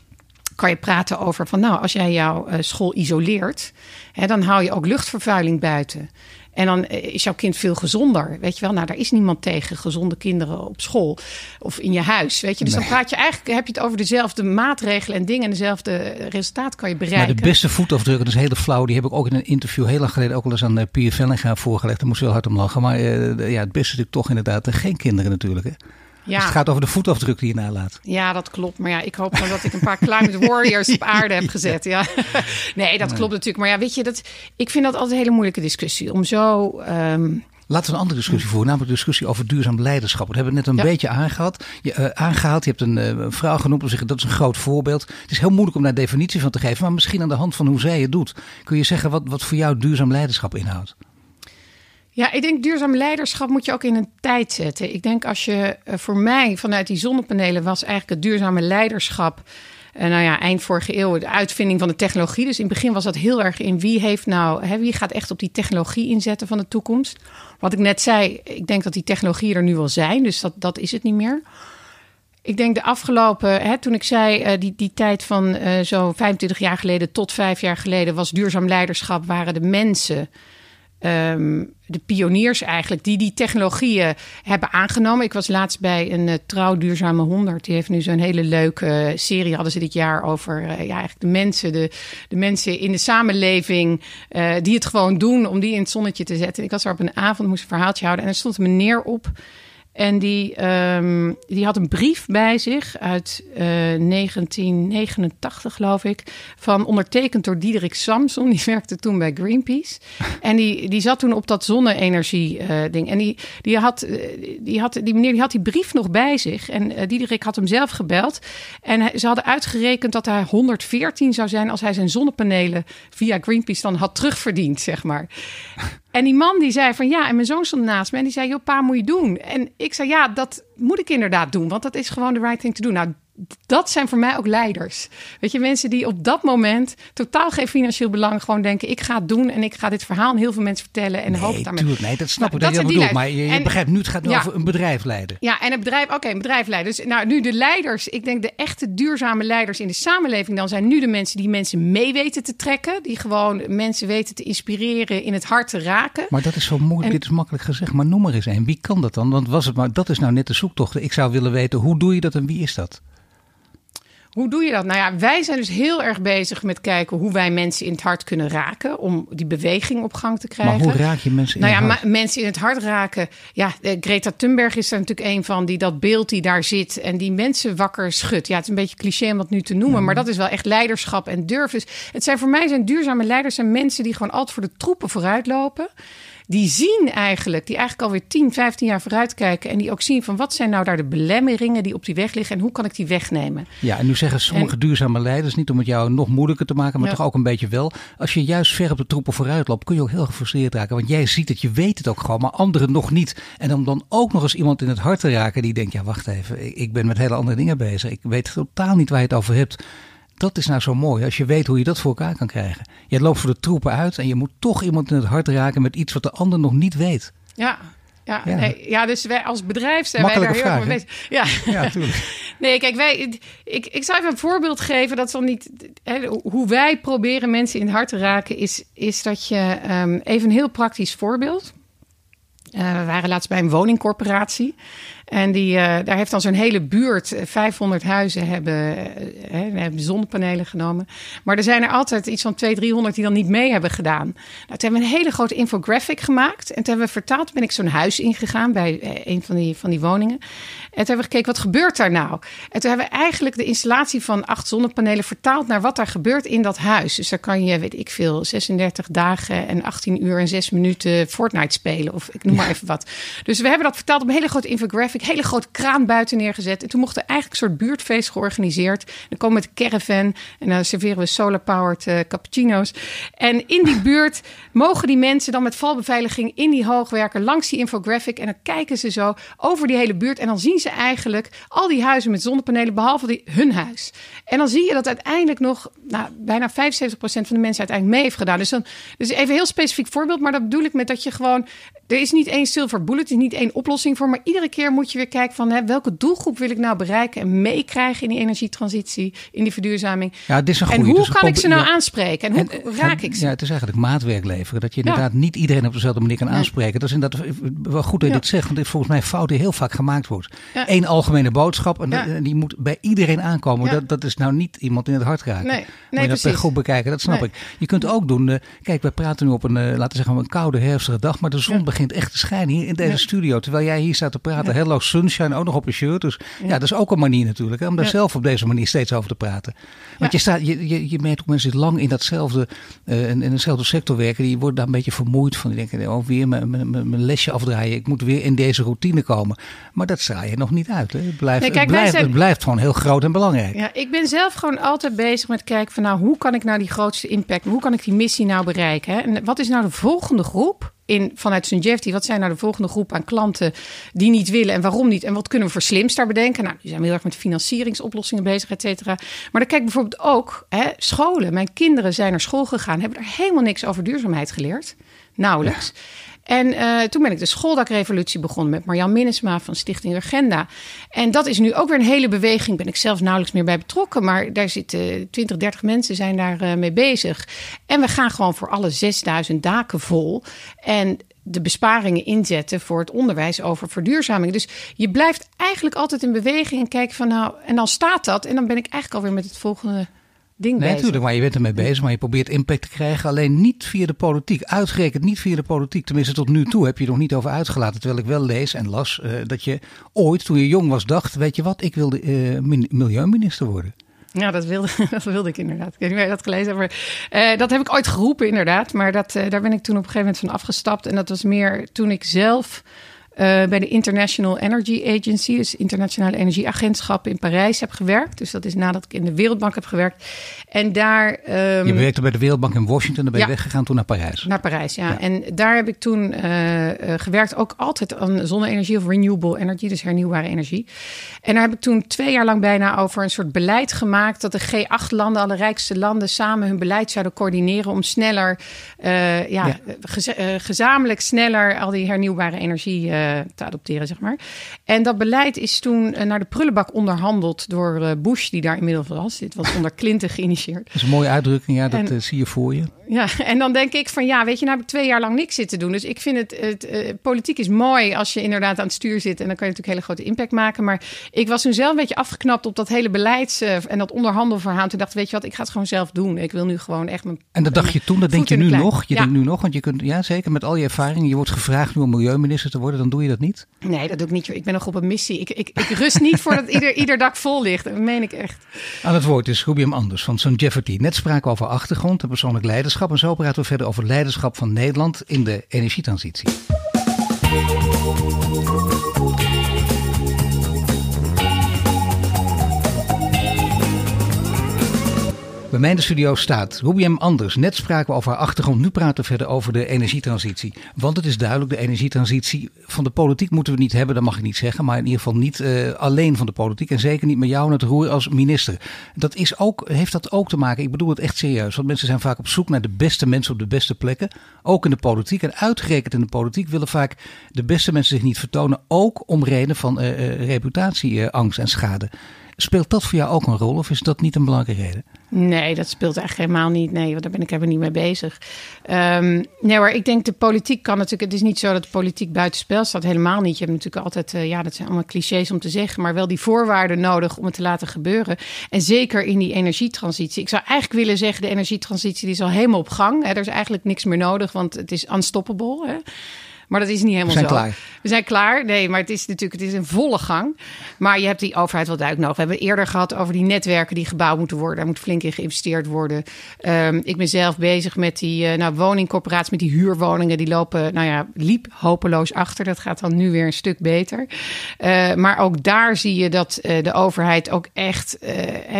[SPEAKER 3] kan je praten over van nou, als jij jouw uh, school isoleert, hè, dan hou je ook luchtvervuiling buiten. En dan eh, is jouw kind veel gezonder. Weet je wel, nou, daar is niemand tegen gezonde kinderen op school of in je huis. Weet je, dus dan praat je eigenlijk, heb je het over dezelfde maatregelen en dingen en dezelfde resultaat kan je bereiken.
[SPEAKER 2] Maar de beste voetafdruk, dat is hele flauw, die heb ik ook in een interview heel lang geleden ook al eens aan uh, Pierre Vellinga voorgelegd. Daar moest wel hard om lachen. Maar uh, ja, het beste is natuurlijk toch inderdaad geen kinderen natuurlijk. Hè? Ja. Dus het gaat over de voetafdruk die je nalaat.
[SPEAKER 3] Ja, dat klopt. Maar ja, ik hoop dat ik een paar climate warriors op aarde heb gezet. Ja. Nee, dat klopt natuurlijk. Maar ja, weet je, dat, ik vind dat altijd een hele moeilijke discussie. Om zo... Um...
[SPEAKER 2] Laten we een andere discussie voeren, namelijk de discussie over duurzaam leiderschap. Dat hebben we net een beetje aangehad. Je, uh, aangehaald. Je hebt een uh, vrouw genoemd om zeggen dat is een groot voorbeeld. Het is heel moeilijk om daar definitie van te geven, maar misschien aan de hand van hoe zij het doet, kun je zeggen wat, wat voor jou duurzaam leiderschap inhoudt.
[SPEAKER 3] Ja, ik denk duurzaam leiderschap moet je ook in een tijd zetten. Ik denk als je eh, voor mij vanuit die zonnepanelen was eigenlijk het duurzame leiderschap. Uh, nou ja, eind vorige eeuw, de uitvinding van de technologie. Dus in het begin was dat heel erg in wie heeft nou, hè, wie gaat echt op die technologie inzetten van de toekomst. Wat ik net zei, ik denk dat die technologieën er nu wel zijn, dus dat, dat is het niet meer. Ik denk de afgelopen, hè, toen ik zei, uh, die, die tijd van uh, zo 25 jaar geleden tot vijf jaar geleden was duurzaam leiderschap, waren de mensen Um, de pioniers eigenlijk, die die technologieën hebben aangenomen. Ik was laatst bij een uh, Trouw Duurzame 100. Die heeft nu zo'n hele leuke serie, hadden ze dit jaar over uh, ja, eigenlijk de mensen, de, de mensen in de samenleving die het gewoon doen om die in het zonnetje te zetten. Ik was er op een avond, moest een verhaaltje houden en er stond een meneer op en die, um, die had een brief bij zich uit uh, eh, 1989, geloof ik. Van ondertekend door Diederik Samson. Die werkte toen bij Greenpeace. En die, die zat toen op dat zonne-energie-ding. Uh, en die, die, had, eh, die, had, die meneer die had die brief nog bij zich. En Diederik had hem zelf gebeld. En ze hadden uitgerekend dat hij 114 zou zijn als hij zijn zonnepanelen via Greenpeace dan had terugverdiend, zeg maar. En die man die zei van ja, en mijn zoon stond naast me en die zei, joh pa, moet je doen. En ik zei ja, dat moet ik inderdaad doen, want dat is gewoon de right thing to doen. Nou, dat zijn voor mij ook leiders. Weet je, mensen die op dat moment totaal geen financieel belang gewoon denken: ik ga het doen en ik ga dit verhaal aan heel veel mensen vertellen en
[SPEAKER 2] nee,
[SPEAKER 3] hoop daarmee.
[SPEAKER 2] Tuurlijk, nee, dat snap nou, ik dat, dat je bedoelt. Maar je, je begrijpt nu, het gaat over een bedrijf leiden.
[SPEAKER 3] Ja, en een bedrijf, oké, een bedrijf leiden. Dus nou, nu de leiders, ik denk de echte duurzame leiders in de samenleving, dan zijn nu de mensen die mensen mee weten te trekken, die gewoon mensen weten te inspireren, in het hart te raken.
[SPEAKER 2] Maar dat is zo moeilijk, dit is makkelijk gezegd, maar noem maar eens een. Wie kan dat dan? Want was het maar, dat is nou net de zoektocht. Ik zou willen weten, hoe doe je dat en wie is dat?
[SPEAKER 3] Hoe doe je dat? Nou ja, wij zijn dus heel erg bezig met kijken hoe wij mensen in het hart kunnen raken. Om die beweging op gang te krijgen.
[SPEAKER 2] Maar hoe raak je mensen in
[SPEAKER 3] nou
[SPEAKER 2] ja, het
[SPEAKER 3] hart? mensen in het hart raken. Ja, eh, Greta Thunberg is er natuurlijk een van die dat beeld die daar zit. En die mensen wakker schudt. Ja, het is een beetje cliché om dat nu te noemen. Maar dat is wel echt leiderschap en durf. Dus het zijn voor mij zijn duurzame leiders zijn mensen die gewoon altijd voor de troepen vooruitlopen die zien eigenlijk, die eigenlijk alweer 10, 15 jaar vooruitkijken. En die ook zien van wat zijn nou daar de belemmeringen die op die weg liggen en hoe kan ik die wegnemen.
[SPEAKER 2] Ja, en nu zeggen sommige duurzame leiders, niet om het jou nog moeilijker te maken, maar toch ook een beetje wel. Als je juist ver op de troepen vooruit loopt, kun je ook heel gefrustreerd raken. Want jij ziet het, je weet het ook gewoon, maar anderen nog niet. En om dan ook nog eens iemand in het hart te raken die denkt, ja wacht even, ik ben met hele andere dingen bezig. Ik weet totaal niet waar je het over hebt dat is nou zo mooi. Als je weet hoe je dat voor elkaar kan krijgen. Je loopt voor de troepen uit en je moet toch iemand in het hart raken met iets wat de ander nog niet weet.
[SPEAKER 3] Ja, Ja, ja. Nee, ja dus wij als bedrijf zijn
[SPEAKER 2] wij
[SPEAKER 3] daar
[SPEAKER 2] heel
[SPEAKER 3] erg mee bezig. Ja,
[SPEAKER 2] ja natuurlijk.
[SPEAKER 3] nee, kijk, wij, ik, ik zou even een voorbeeld geven. Dat dan niet. Hè, hoe wij proberen mensen in het hart te raken, is, is dat je um, even een heel praktisch voorbeeld. Uh, we waren laatst bij een woningcorporatie. En die, uh, daar heeft dan zo'n hele buurt, 500 eh, huizen hebben, uh, hebben zonnepanelen genomen. Maar er zijn er altijd iets van 200, 300 die dan niet mee hebben gedaan. Nou, toen hebben we een hele grote infographic gemaakt. En toen hebben we vertaald, ben ik zo'n huis ingegaan bij een van die, van die woningen. En toen hebben we gekeken, wat gebeurt daar nou? En toen hebben we eigenlijk de installatie van acht zonnepanelen vertaald naar wat daar gebeurt in dat huis. Dus daar kan je, weet ik veel, 36 dagen en 18 uur en 6 minuten Fortnite spelen. Of ik noem maar even wat. Dus we hebben dat vertaald op een hele grote infographic ik hele grote kraan buiten neergezet. En toen mocht er eigenlijk een soort buurtfeest georganiseerd. Dan komen we met de caravan en dan serveren we solar-powered uh, cappuccino's. En in die buurt mogen die mensen dan met valbeveiliging in die hoogwerken langs die infographic. En dan kijken ze zo over die hele buurt. En dan zien ze eigenlijk al die huizen met zonnepanelen, behalve die, hun huis. En dan zie je dat uiteindelijk nog nou, bijna 75% van de mensen uiteindelijk mee heeft gedaan. Dus, dan, dus even een heel specifiek voorbeeld. Maar dat bedoel ik met dat je gewoon er is niet één silver bullet, er is niet één oplossing voor. Maar iedere keer moet je weer kijken van hè, welke doelgroep wil ik nou bereiken en meekrijgen in die energietransitie, in die verduurzaming.
[SPEAKER 2] Ja, dit is een goede.
[SPEAKER 3] En hoe kan ik ze nou aanspreken? En hoe raak ik ze?
[SPEAKER 2] Ja, het is eigenlijk maatwerk leveren. Dat je inderdaad niet iedereen op dezelfde manier kan aanspreken. Dat is inderdaad wel goed dat je dit zegt, want dit is volgens mij fout die heel vaak gemaakt wordt. Eén algemene boodschap en die moet bij iedereen aankomen. Dat, dat is nou niet iemand in het hart raken. Nee, nee moet je dat goed bekijken, dat snap ik. Je kunt ook doen, uh, kijk, wij praten nu op een, uh, laten we zeggen, een koude herfstige dag, maar de zon begint begint echt te schijnen hier in deze studio. Terwijl jij hier staat te praten. Hello Sunshine, ook nog op je shirt. Dus ja, dat is ook een manier natuurlijk. Hè, om daar zelf op deze manier steeds over te praten. Want je, staat, je, je, je merkt ook mensen die lang in datzelfde, uh, in, in dezelfde sector werken. Die worden daar een beetje vermoeid van. Die denken, oh, weer mijn, mijn, mijn lesje afdraaien. Ik moet weer in deze routine komen. Maar dat straal je nog niet uit. Hè. Het, blijft, nee, kijk, het, blijft, zijn... het blijft gewoon heel groot en belangrijk.
[SPEAKER 3] Ja, ik ben zelf gewoon altijd bezig met kijken van nou, hoe kan ik nou die grootste impact, hoe kan ik die missie nou bereiken? Hè? En wat is nou de volgende groep in, vanuit Sungevity, wat zijn nou de volgende groep aan klanten die niet willen en waarom niet? En wat kunnen we voor slims daar bedenken? Nou, die zijn heel erg met financieringsoplossingen bezig, et cetera. Maar dan kijk bijvoorbeeld ook hè, scholen. Mijn kinderen zijn naar school gegaan, hebben er helemaal niks over duurzaamheid geleerd. Nauwelijks. En uh, toen ben ik de schooldakrevolutie begonnen met Marjan Minnesma van Stichting Agenda. En dat is nu ook weer een hele beweging. Ben ik zelf nauwelijks meer bij betrokken. Maar daar zitten 20, 30 mensen zijn daar uh, mee bezig. En we gaan gewoon voor alle 6000 daken vol. En de besparingen inzetten voor het onderwijs over verduurzaming. Dus je blijft eigenlijk altijd in beweging en kijken van nou, en dan staat dat. En dan ben ik eigenlijk alweer met het volgende ding
[SPEAKER 2] nee, natuurlijk, maar je bent ermee bezig, maar je probeert impact te krijgen. Alleen niet via de politiek. Uitgerekend niet via de politiek. Tenminste, tot nu toe heb je nog niet over uitgelaten. Terwijl ik wel lees en las uh, dat je ooit, toen je jong was, dacht: Weet je wat, ik wilde uh, milieuminister worden.
[SPEAKER 3] Ja, dat wilde, dat wilde ik inderdaad. Ik weet niet dat gelezen. Maar, uh, dat heb ik ooit geroepen, inderdaad. Maar dat, daar ben ik toen op een gegeven moment van afgestapt. En dat was meer toen ik zelf bij de International Energy Agency, dus Internationale Energieagentschap in Parijs, heb gewerkt. Dus dat is nadat ik in de Wereldbank heb gewerkt. En daar. Um,
[SPEAKER 2] je werkte bij de Wereldbank in Washington, dan ben je ja, weggegaan toen naar Parijs.
[SPEAKER 3] Naar Parijs, ja. ja. En daar heb ik toen uh, uh, gewerkt, ook altijd aan zonne-energie of renewable energy, dus hernieuwbare energie. En daar heb ik toen twee jaar lang bijna over een soort beleid gemaakt dat de G8-landen, alle rijkste landen, samen hun beleid zouden coördineren om sneller, ja, ja. Gez gezamenlijk sneller al die hernieuwbare energie te adopteren, zeg maar. En dat beleid is toen eh, naar de prullenbak onderhandeld door Bush, die daar inmiddels was. Dit was onder Clinton geïnitieerd.
[SPEAKER 2] Dat is een mooie uitdrukking, ja, dat en, uh, zie je voor je.
[SPEAKER 3] Ja, en dan denk ik van ja, weet je, nou heb ik twee jaar lang niks zitten doen. Dus ik vind het, het uh, politiek is mooi als je inderdaad aan het stuur zit. En dan kan je natuurlijk hele grote impact maken. Maar ik was toen zelf een beetje afgeknapt op dat hele beleids- en dat onderhandelverhaal. Toen dacht weet je wat, ik ga het gewoon zelf doen. Ik wil nu gewoon echt mijn.
[SPEAKER 2] En dat dacht je toen, dat denk je nu nog? Je ja. denkt nu nog, want je kunt, ja zeker met al je ervaringen. Je wordt gevraagd nu om milieuminister te worden, dan doe je dat niet?
[SPEAKER 3] Nee, dat doe ik niet. Ik ben nog op een missie. Ik, ik, ik rust niet voordat ieder, ieder dak vol ligt. Dat meen ik echt.
[SPEAKER 2] Aan het woord is Rubium Anders van St. Jefferty. Net spraken we over achtergrond en persoonlijk leiderschap. En zo praten we verder over leiderschap van Nederland in de energietransitie. Bij mij in de studio staat Ruby M. Anders. Net spraken we over haar achtergrond. Nu praten we verder over de energietransitie. Want het is duidelijk, de energietransitie van de politiek moeten we niet hebben. Dat mag ik niet zeggen. Maar in ieder geval niet uh, alleen van de politiek. En zeker niet met jou aan het roer als minister. Dat is ook, heeft dat ook te maken, ik bedoel het echt serieus. Want mensen zijn vaak op zoek naar de beste mensen op de beste plekken. Ook in de politiek. En uitgerekend in de politiek willen vaak de beste mensen zich niet vertonen. Ook om reden van uh, uh, reputatieangst en schade. Speelt dat voor jou ook een rol of is dat niet een belangrijke reden?
[SPEAKER 3] Nee, dat speelt eigenlijk helemaal niet. Nee, want daar ben ik helemaal niet mee bezig. Um, nee maar ik denk de politiek kan natuurlijk... Het is niet zo dat de politiek buitenspel staat. Helemaal niet. Je hebt natuurlijk altijd... Uh, ja, dat zijn allemaal clichés om te zeggen. Maar wel die voorwaarden nodig om het te laten gebeuren. En zeker in die energietransitie. Ik zou eigenlijk willen zeggen... de energietransitie die is al helemaal op gang. Hè. Er is eigenlijk niks meer nodig, want het is unstoppable. Hè. Maar dat is niet helemaal
[SPEAKER 2] zo. We
[SPEAKER 3] zijn
[SPEAKER 2] klaar.
[SPEAKER 3] We zijn klaar. Nee, maar het is natuurlijk het is een volle gang. Maar je hebt die overheid wat duidelijk nodig. We hebben eerder gehad over die netwerken die gebouwd moeten worden. Daar moet flink in geïnvesteerd worden. Um, ik ben zelf bezig met die uh, nou, woningcorporaties, met die huurwoningen. Die lopen, nou ja, liep hopeloos achter. Dat gaat dan nu weer een stuk beter. Uh, maar ook daar zie je dat uh, de overheid ook echt...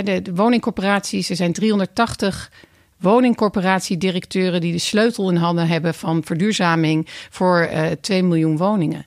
[SPEAKER 3] de, de woningcorporaties, er zijn 380 woningcorporatiedirecteuren die de sleutel in handen hebben van verduurzaming voor uh, 2 miljoen woningen.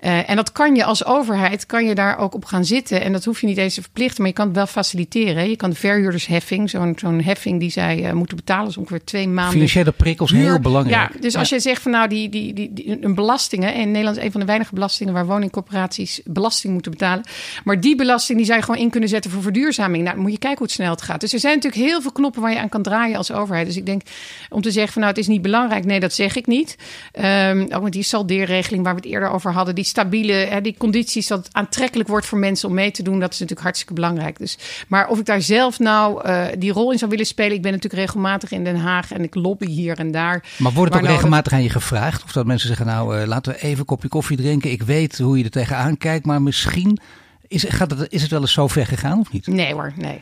[SPEAKER 3] Uh, en dat kan je als overheid, kan je daar ook op gaan zitten. En dat hoef je niet eens te verplichten, maar je kan het wel faciliteren. Je kan de verhuurdersheffing, zo'n zo'n heffing die zij uh, moeten betalen, is ongeveer twee maanden.
[SPEAKER 2] Financiële prikkels heel belangrijk.
[SPEAKER 3] Ja, dus ja. als je zegt van nou, die, die, die, die, een belastingen, in Nederland is een van de weinige belastingen waar woningcorporaties belasting moeten betalen. Maar die belasting die zij gewoon in kunnen zetten voor verduurzaming. Nou, dan moet je kijken hoe het snel het gaat. Dus er zijn natuurlijk heel veel knoppen waar je aan kan draaien als overheid. Dus ik denk om te zeggen van nou, het is niet belangrijk. Nee, dat zeg ik niet. Um, ook met die saldeerregeling waar we het eerder over hadden, die stabiele, hè, die condities, dat het aantrekkelijk wordt voor mensen om mee te doen, dat is natuurlijk hartstikke belangrijk. Dus, maar of ik daar zelf nou uh, die rol in zou willen spelen, ik ben natuurlijk regelmatig in Den Haag en ik lobby hier en daar.
[SPEAKER 2] Maar wordt het ook regelmatig aan je gevraagd? Of dat mensen zeggen, nou uh, laten we even een kopje koffie drinken. Ik weet hoe je er tegenaan kijkt, maar misschien is, gaat het, is het wel eens zo ver gegaan of niet?
[SPEAKER 3] Nee hoor, nee.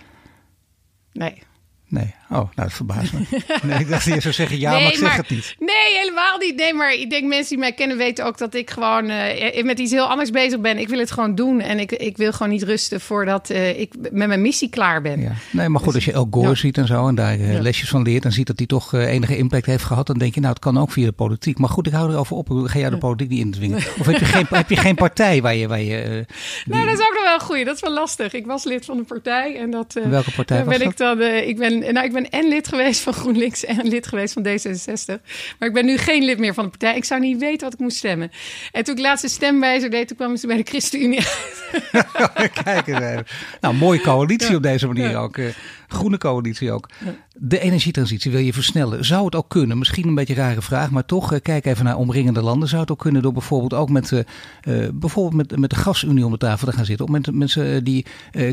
[SPEAKER 3] Nee.
[SPEAKER 2] Nee. Oh, nou, dat verbaast me. Nee, ik dacht dat je zou zeggen ja, nee, maar ik zeg
[SPEAKER 3] maar,
[SPEAKER 2] het niet.
[SPEAKER 3] Nee, helemaal niet. Nee, maar ik denk mensen die mij kennen weten ook dat ik gewoon uh, met iets heel anders bezig ben. Ik wil het gewoon doen en ik, ik wil gewoon niet rusten voordat uh, ik met mijn missie klaar ben.
[SPEAKER 2] Ja. Nee, maar goed, als je El Gore ja. ziet en zo en daar uh, ja. lesjes van leert en ziet dat hij toch enige impact heeft gehad, dan denk je nou, het kan ook via de politiek. Maar goed, ik hou erover op. Ga jij de politiek niet indwingen? Of heb je geen, heb je geen partij waar je... Waar je
[SPEAKER 3] die... Nee, dat is ook nog wel goed. Dat is wel lastig. Ik was lid van een partij en dat...
[SPEAKER 2] Welke partij was
[SPEAKER 3] ben
[SPEAKER 2] dat?
[SPEAKER 3] Ik, dan, ik, ben, nou, ik ben en lid geweest van GroenLinks en lid geweest van D66. Maar ik ben nu geen lid meer van de partij. Ik zou niet weten wat ik moest stemmen. En toen ik laatste stemwijzer deed, toen kwam ze bij de ChristenUnie
[SPEAKER 2] Kijk eens even. Nou, mooie coalitie ja. op deze manier ja. ook. Groene coalitie ook. De energietransitie wil je versnellen. Zou het ook kunnen? Misschien een beetje een rare vraag, maar toch, uh, kijk even naar omringende landen. Zou het ook kunnen door bijvoorbeeld ook met, uh, bijvoorbeeld met, met de gasunie om de tafel te gaan zitten? Of met mensen die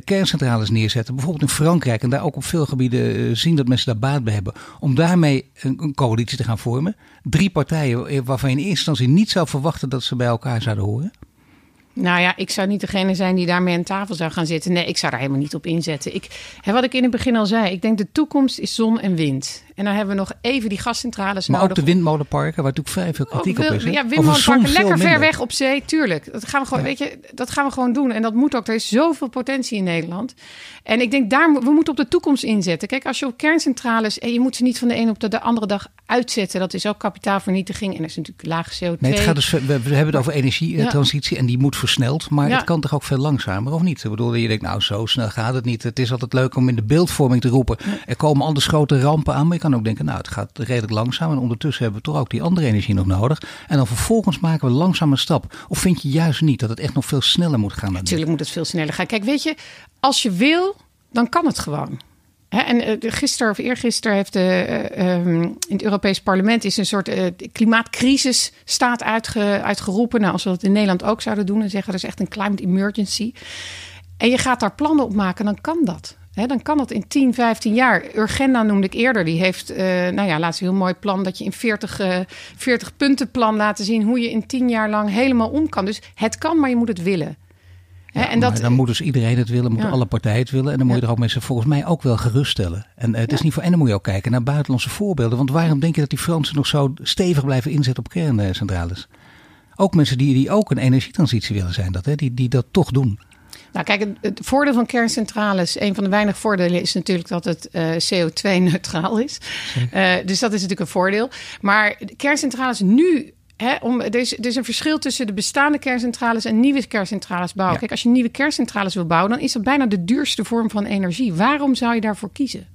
[SPEAKER 2] kerncentrales neerzetten. Bijvoorbeeld in Frankrijk en daar ook op veel gebieden zien dat mensen daar baat bij hebben. Om daarmee een, een coalitie te gaan vormen. Drie partijen waarvan je in eerste instantie niet zou verwachten dat ze bij elkaar zouden horen.
[SPEAKER 3] Nou ja, ik zou niet degene zijn die daarmee aan tafel zou gaan zitten. Nee, ik zou daar helemaal niet op inzetten. Ik, hè, wat ik in het begin al zei, ik denk de toekomst is zon en wind. En dan hebben we nog even die gascentrales
[SPEAKER 2] maar
[SPEAKER 3] nodig.
[SPEAKER 2] ook de windmolenparken, waar natuurlijk vrij veel kritiek
[SPEAKER 3] oh,
[SPEAKER 2] op is. Hè?
[SPEAKER 3] Ja, windmolenparken lekker ver weg op zee, tuurlijk. Dat gaan we gewoon, ja. weet je, dat gaan we gewoon doen. En dat moet ook. Er is zoveel potentie in Nederland. En ik denk, daar, we moeten op de toekomst inzetten. Kijk, als je op kerncentrales, en je moet ze niet van de een op de, de andere dag uitzetten. Dat is ook kapitaalvernietiging. En dat is natuurlijk lage CO2.
[SPEAKER 2] Nee, het gaat dus, we, we hebben het over energietransitie ja. en die moet versneld. Maar ja. het kan toch ook veel langzamer, of niet? Ik bedoel, je denkt, nou, zo snel gaat het niet. Het is altijd leuk om in de beeldvorming te roepen. Er komen anders grote rampen aan. Maar kan ook denken, nou, het gaat redelijk langzaam. En ondertussen hebben we toch ook die andere energie nog nodig. En dan vervolgens maken we langzaam stap. Of vind je juist niet dat het echt nog veel sneller moet gaan?
[SPEAKER 3] Natuurlijk moet het veel sneller gaan. Kijk, weet je, als je wil, dan kan het gewoon. En uh, gisteren of eergisteren heeft de, uh, um, in het Europees Parlement is een soort uh, klimaatcrisis staat uitge, uitgeroepen. Nou, als we dat in Nederland ook zouden doen en zeggen dat is echt een climate emergency. En je gaat daar plannen op maken, dan kan dat. He, dan kan dat in 10, 15 jaar. Urgenda noemde ik eerder. Die heeft, uh, nou ja, laatst een heel mooi plan dat je in 40, uh, 40 punten plan laten zien hoe je in 10 jaar lang helemaal om kan. Dus het kan, maar je moet het willen.
[SPEAKER 2] Ja, en dat, dan moet dus iedereen het willen, moeten ja. alle partijen het willen. En dan moet je er ook mensen volgens mij ook wel geruststellen. En uh, het is niet voor. En dan moet je ook kijken naar buitenlandse voorbeelden. Want waarom denk je dat die Fransen nog zo stevig blijven inzetten op kerncentrales? Ook mensen die, die ook een energietransitie willen zijn, dat, hè? Die, die dat toch doen.
[SPEAKER 3] Nou, kijk, het, voordeel van kerncentrales, een van de weinige voordelen is natuurlijk dat het uh, CO2-neutraal is. Uh, dus dat is natuurlijk een voordeel. Maar kerncentrales nu om, er, is, er is een verschil tussen de bestaande kerncentrales en nieuwe kerncentrales bouwen. Kijk, als je nieuwe kerncentrales wil bouwen, dan is dat bijna de duurste vorm van energie. Waarom zou je daarvoor kiezen?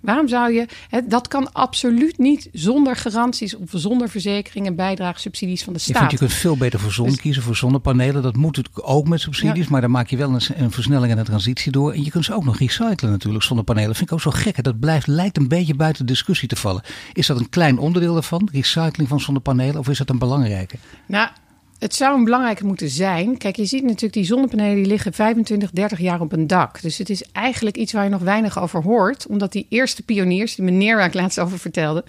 [SPEAKER 3] Waarom zou je, dat kan absoluut niet zonder garanties of zonder verzekeringen, bijdrage, subsidies van de staat.
[SPEAKER 2] Je, vindt, je kunt veel beter voor zon dus- kiezen, voor zonnepanelen. Dat moet natuurlijk ook met subsidies, maar dan maak je wel een, een, versnelling en een transitie door. En je kunt ze ook nog recyclen natuurlijk, zonnepanelen. Dat vind ik ook zo gek. Dat blijft, lijkt een beetje buiten discussie te vallen. Is dat een klein onderdeel daarvan, recycling van zonnepanelen, of is dat een belangrijke?
[SPEAKER 3] Nou, het zou een belangrijke moeten zijn. Kijk, je ziet natuurlijk die zonnepanelen die liggen 25, 30 jaar op een dak. Dus het is eigenlijk iets waar je nog weinig over hoort. Omdat die eerste pioniers, die meneer waar ik laatst over vertelde,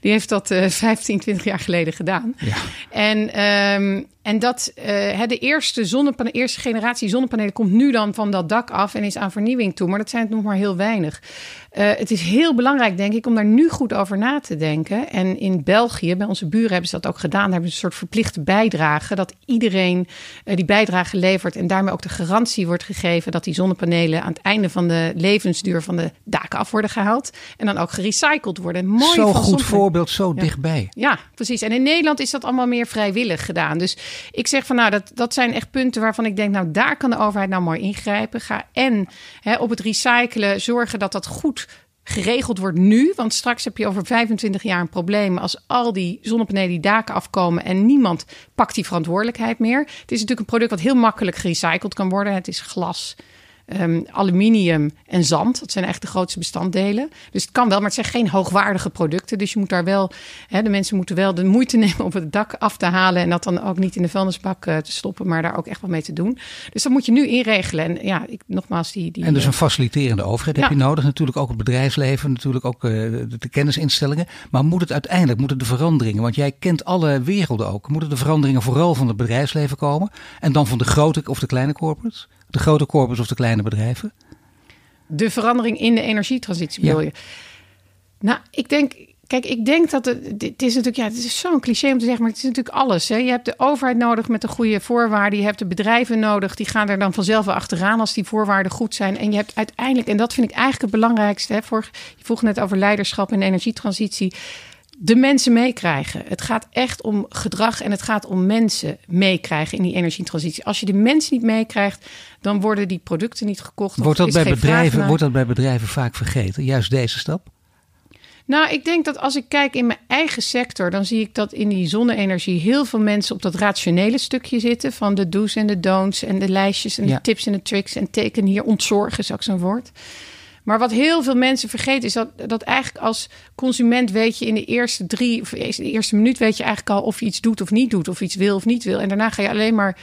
[SPEAKER 3] die heeft dat uh, 15, 20 jaar geleden gedaan. Ja. En um, en dat uh, de eerste, zonnepanelen, eerste generatie zonnepanelen komt nu dan van dat dak af en is aan vernieuwing toe. Maar dat zijn het nog maar heel weinig. Uh, het is heel belangrijk, denk ik, om daar nu goed over na te denken. En in België, bij onze buren hebben ze dat ook gedaan. Daar hebben ze een soort verplichte bijdrage. Dat iedereen uh, die bijdrage levert. En daarmee ook de garantie wordt gegeven dat die zonnepanelen aan het einde van de levensduur van de daken af worden gehaald. En dan ook gerecycled worden.
[SPEAKER 2] Mooi zo goed voorbeeld, zo dichtbij.
[SPEAKER 3] Ja, precies. En in Nederland is dat allemaal meer vrijwillig gedaan. Dus ik zeg van nou, dat, dat zijn echt punten waarvan ik denk, nou, daar kan de overheid nou mooi ingrijpen. Ga en hè, op het recyclen zorgen dat dat goed geregeld wordt nu. Want straks heb je over 25 jaar een probleem als al die zonnepanelen die daken afkomen en niemand pakt die verantwoordelijkheid meer. Het is natuurlijk een product wat heel makkelijk gerecycled kan worden. Het is glas. Um, aluminium en zand. Dat zijn echt de grootste bestanddelen. Dus het kan wel, maar het zijn geen hoogwaardige producten. Dus je moet daar wel, hè, de mensen moeten wel de moeite nemen om het dak af te halen. En dat dan ook niet in de vuilnisbak uh, te stoppen, maar daar ook echt wat mee te doen. Dus dat moet je nu inregelen. En ja, ik, nogmaals, die. die
[SPEAKER 2] en dus een faciliterende overheid heb je nodig. Natuurlijk ook het bedrijfsleven, natuurlijk ook uh, de, de, kennisinstellingen. Maar moet het uiteindelijk, moeten de veranderingen, want jij kent alle werelden ook. Moeten de veranderingen vooral van het bedrijfsleven komen? En dan van de grote of de kleine corporates? De grote corpus of de kleine bedrijven?
[SPEAKER 3] De verandering in de energietransitie bedoel je? Nou, ik denk, Kijk, ik denk dat het, is natuurlijk, ja, het is zo'n cliché om te zeggen, maar het is natuurlijk alles. Hè. Je hebt de overheid nodig met de goede voorwaarden. Je hebt de bedrijven nodig, die gaan er dan vanzelf wel achteraan als die voorwaarden goed zijn. En je hebt uiteindelijk, en dat vind ik eigenlijk het belangrijkste, hè, voor, je vroeg net over leiderschap en energietransitie de mensen meekrijgen. Het gaat echt om gedrag en het gaat om mensen meekrijgen in die energietransitie. Als je de mensen niet meekrijgt, dan worden die producten niet gekocht.
[SPEAKER 2] Wordt dat, bij bedrijven, wordt dat bij bedrijven vaak vergeten, juist deze stap?
[SPEAKER 3] Nou, ik denk dat als ik kijk in mijn eigen sector, dan zie ik dat in die zonne-energie heel veel mensen op dat rationele stukje zitten. Van de do's en de don'ts en de lijstjes en de tips en de tricks. En teken hier ontzorgen is ook zo'n woord. Maar wat heel veel mensen vergeten is dat, dat eigenlijk als consument weet je in de eerste drie of de eerste minuut weet je eigenlijk al of je iets doet of niet doet, of iets wil of niet wil. En daarna ga je alleen maar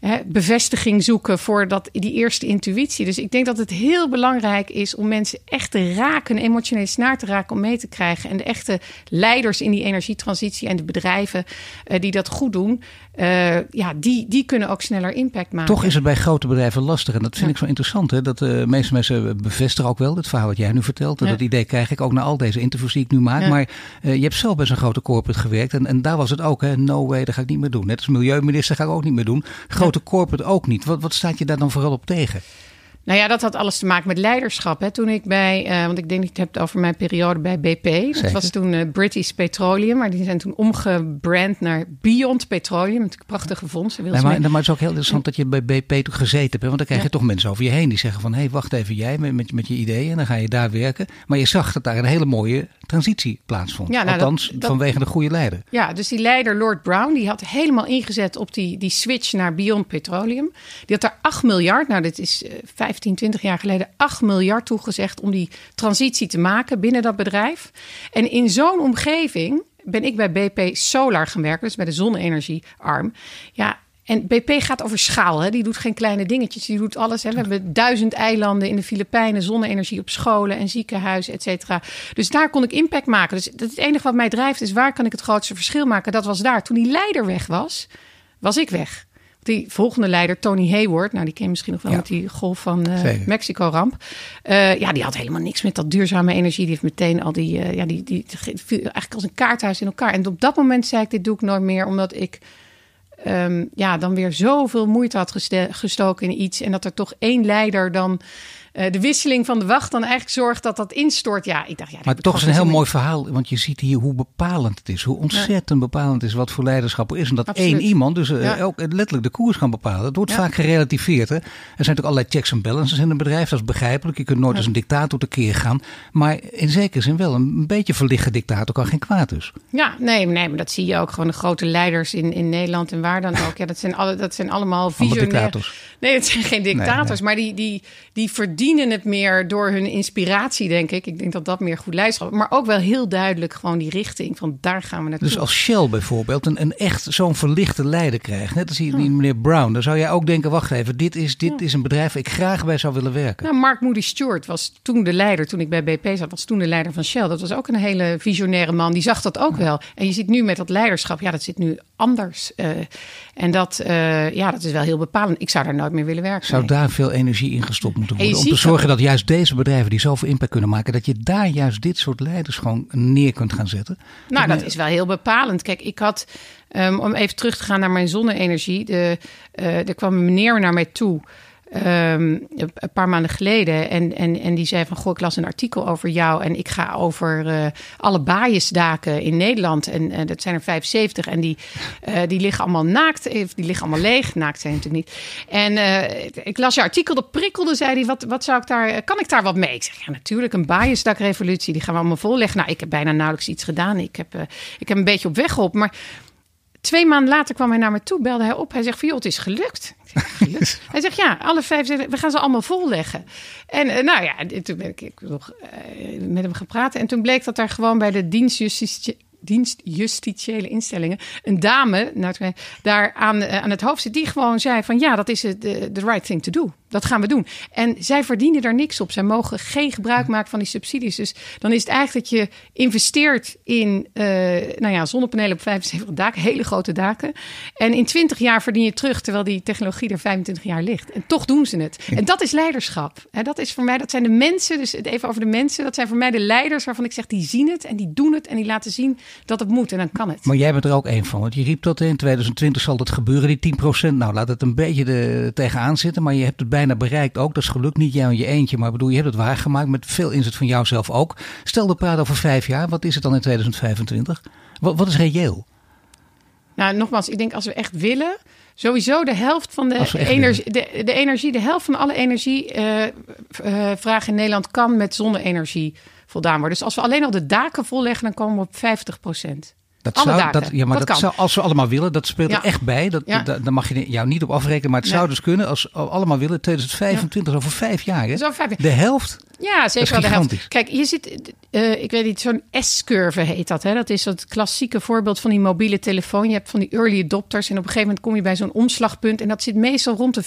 [SPEAKER 3] hè, bevestiging zoeken voor dat, die eerste intuïtie. Dus ik denk dat het heel belangrijk is om mensen echt te raken, emotioneel snaar te raken, om mee te krijgen. En de echte leiders in die energietransitie en de bedrijven uh, die dat goed doen, uh, ja, die, die kunnen ook sneller impact maken.
[SPEAKER 2] Toch is het bij grote bedrijven lastig. En dat vind ja. ik zo interessant. Hè? Dat de uh, meeste mensen bevestigen ook wel het verhaal wat jij nu vertelt. Ja. Dat idee krijg ik ook na al deze interviews die ik nu maak. Ja. Maar uh, je hebt zelf bij zo'n grote corporate gewerkt. En, en daar was het ook. Hè? No way, dat ga ik niet meer doen. Net als milieuminister ga ik ook niet meer doen. Grote corporate ook niet. Wat, wat staat je daar dan vooral op tegen?
[SPEAKER 3] Nou ja, dat had alles te maken met leiderschap. Hè. Toen ik bij, uh, want ik denk dat je het hebt over mijn periode bij BP. Zeker. Dat was toen uh, British Petroleum, maar die zijn toen omgebrand naar Beyond Petroleum. Natuurlijk prachtige fonds.
[SPEAKER 2] Nee, maar, maar, het is ook heel interessant dat je bij BP toen gezeten hebt. Want dan krijg je ja. toch mensen over je heen die zeggen van... hé, hey, wacht even jij met, met, met je ideeën en dan ga je daar werken. Maar je zag dat daar een hele mooie transitie plaatsvond. Ja, nou, Althans, dat, dat, vanwege de goede leider.
[SPEAKER 3] Ja, dus die leider Lord Brown, die had helemaal ingezet op die, die switch naar Beyond Petroleum. Die had daar 8 miljard, nou dit is uh, 15, 20 jaar geleden, 8 miljard toegezegd om die transitie te maken binnen dat bedrijf. En in zo'n omgeving ben ik bij BP Solar gaan werken, dus bij de zonne-energiearm. Ja, en BP gaat over schaal. Hè? Die doet geen kleine dingetjes. Die doet alles. Hè? We hebben duizend eilanden in de Filipijnen, zonne-energie op scholen en ziekenhuizen, et cetera. Dus daar kon ik impact maken. Dus het enige wat mij drijft is waar kan ik het grootste verschil maken? Dat was daar. Toen die leider weg was, was ik weg. Die volgende leider, Tony Hayward, nou die ken je misschien nog wel ja. met die golf van uh, Mexico-ramp. Uh, ja, die had helemaal niks met dat duurzame energie. Die heeft meteen al die, uh, ja, die, die viel eigenlijk als een kaarthuis in elkaar. En op dat moment zei ik, dit doe ik nooit meer, omdat ik ehm, ja, dan weer zoveel moeite had gestoken in iets. En dat er toch één leider dan uh, de wisseling van de wacht dan eigenlijk zorgt dat dat instort. Ja, ik dacht, ja,
[SPEAKER 2] maar toch is een heel mooi verhaal, want je ziet hier hoe bepalend het is. Hoe ontzettend bepalend het is wat voor leiderschap er is. En dat één iemand dus uh, ook letterlijk de koers kan bepalen. Dat wordt vaak gerelativeerd. Hè? Er zijn natuurlijk allerlei checks en balances in een bedrijf. Dat is begrijpelijk. Je kunt nooit als een dictator tekeer gaan. Maar in zekere zin wel. Een beetje verlichte dictator kan geen kwaad dus.
[SPEAKER 3] Ja, nee, nee, maar dat zie je ook. Gewoon de grote leiders in, in Nederland en waar dan ook. Ja, dat zijn, alle, dat zijn allemaal. Nee, het zijn geen dictators. Maar die, die, die verdienen verdienen het meer door hun inspiratie, denk ik. Ik denk dat dat meer goed leiderschap Maar ook wel heel duidelijk gewoon die richting van daar gaan we naartoe.
[SPEAKER 2] Dus als Shell bijvoorbeeld een, een echt zo'n verlichte leider krijgt. Net als die meneer Brown. Dan zou jij ook denken, wacht even, dit is, dit is een bedrijf waar ik graag bij zou willen werken.
[SPEAKER 3] Nou, Mark Moody Stewart was toen de leider, toen ik bij BP zat, was toen de leider van Shell. Dat was ook een hele visionaire man. Die zag dat ook wel. En je ziet nu met dat leiderschap, ja, dat zit nu anders. Uh, en dat, uh, ja, dat is wel heel bepalend. Ik zou daar nooit meer willen werken.
[SPEAKER 2] Zou daar veel energie in gestopt moeten worden? Om te zorgen dat juist deze bedrijven die zoveel impact kunnen maken, dat je daar juist dit soort leiders gewoon neer kunt gaan zetten.
[SPEAKER 3] Nou, dat is wel heel bepalend. Kijk, ik had, um, om even terug te gaan naar mijn zonne-energie, de, uh, er kwam een meneer naar mij toe. Um, een paar maanden geleden. En, en, en die zei van, goh, ik las een artikel over jou... en ik ga over uh, alle baaiensdaken in Nederland. En uh, dat zijn er 75 en die, uh, die liggen allemaal naakt. Die liggen allemaal leeg. Naakt zijn natuurlijk niet. En ik las je artikel, dat prikkelde, zei hij. Wat, wat zou ik daar, kan ik daar wat mee? Ik zeg, ja, natuurlijk, een baaiensdakrevolutie. Die gaan we allemaal volleggen. Nou, ik heb bijna nauwelijks iets gedaan. Ik heb, ik heb een beetje op weg geholpen. Maar Twee maanden later kwam hij naar me toe, belde hij op. Hij zegt: Van joh, het is gelukt. hij zegt: Ja, alle vijf, we gaan ze allemaal volleggen. En uh, nou ja, toen ben ik nog uh, met hem gepraat. En toen bleek dat daar gewoon bij de dienstjustitie dienstjustitiële instellingen een dame nou, daar aan, eh, aan het hoofd zit die gewoon zei van ja, dat is de right thing to do. Dat gaan we doen. En zij verdienen daar niks op. Zij mogen geen gebruik maken van die subsidies. Dus dan is het eigenlijk dat je investeert in uh, nou ja, zonnepanelen op 75 daken, hele grote daken. En in 20 jaar verdien je terug, terwijl die technologie er 25 jaar ligt. En toch doen ze het. En dat is leiderschap. En dat is voor mij, dat zijn de mensen, dus even over de mensen, dat zijn voor mij de leiders waarvan ik zeg, die zien het en die doen het en die laten zien dat het moet en dan kan het.
[SPEAKER 2] Maar jij bent er ook één van, want je riep dat in 2020 zal dat gebeuren, die 10%. Nou, laat het een beetje de, tegenaan zitten, maar je hebt het bijna bereikt ook. Dat is gelukt niet jij in je eentje, maar bedoel, je hebt het waargemaakt met veel inzet van jouzelf ook. Stel de praat over vijf jaar, wat is het dan in 2025? Wat, wat is reëel?
[SPEAKER 3] Nou, nogmaals, ik denk als we echt willen, sowieso de helft van de energie, de, de, energie, de helft van alle energievraag uh, uh, in Nederland kan met zonne-energie voldaan worden. Dus als we alleen al de daken volleggen, dan komen we op 50 procent.
[SPEAKER 2] Dat zou, dat, ja, maar dat, zou, als we allemaal willen, dat speelt er echt bij. Dat, ja. Daar mag je jou niet op afrekenen, maar het zou dus kunnen als we allemaal willen. 2025, over vijf jaar. Hè?
[SPEAKER 3] vijf jaar.
[SPEAKER 2] De helft
[SPEAKER 3] ja, zeker wel de helft. Kijk, je zit, uh, ik weet niet, zo'n S-curve heet dat. Hè? Dat is het klassieke voorbeeld van die mobiele telefoon. Je hebt van die early adopters en op een gegeven moment kom je bij zo'n omslagpunt. En dat zit meestal rond de 15%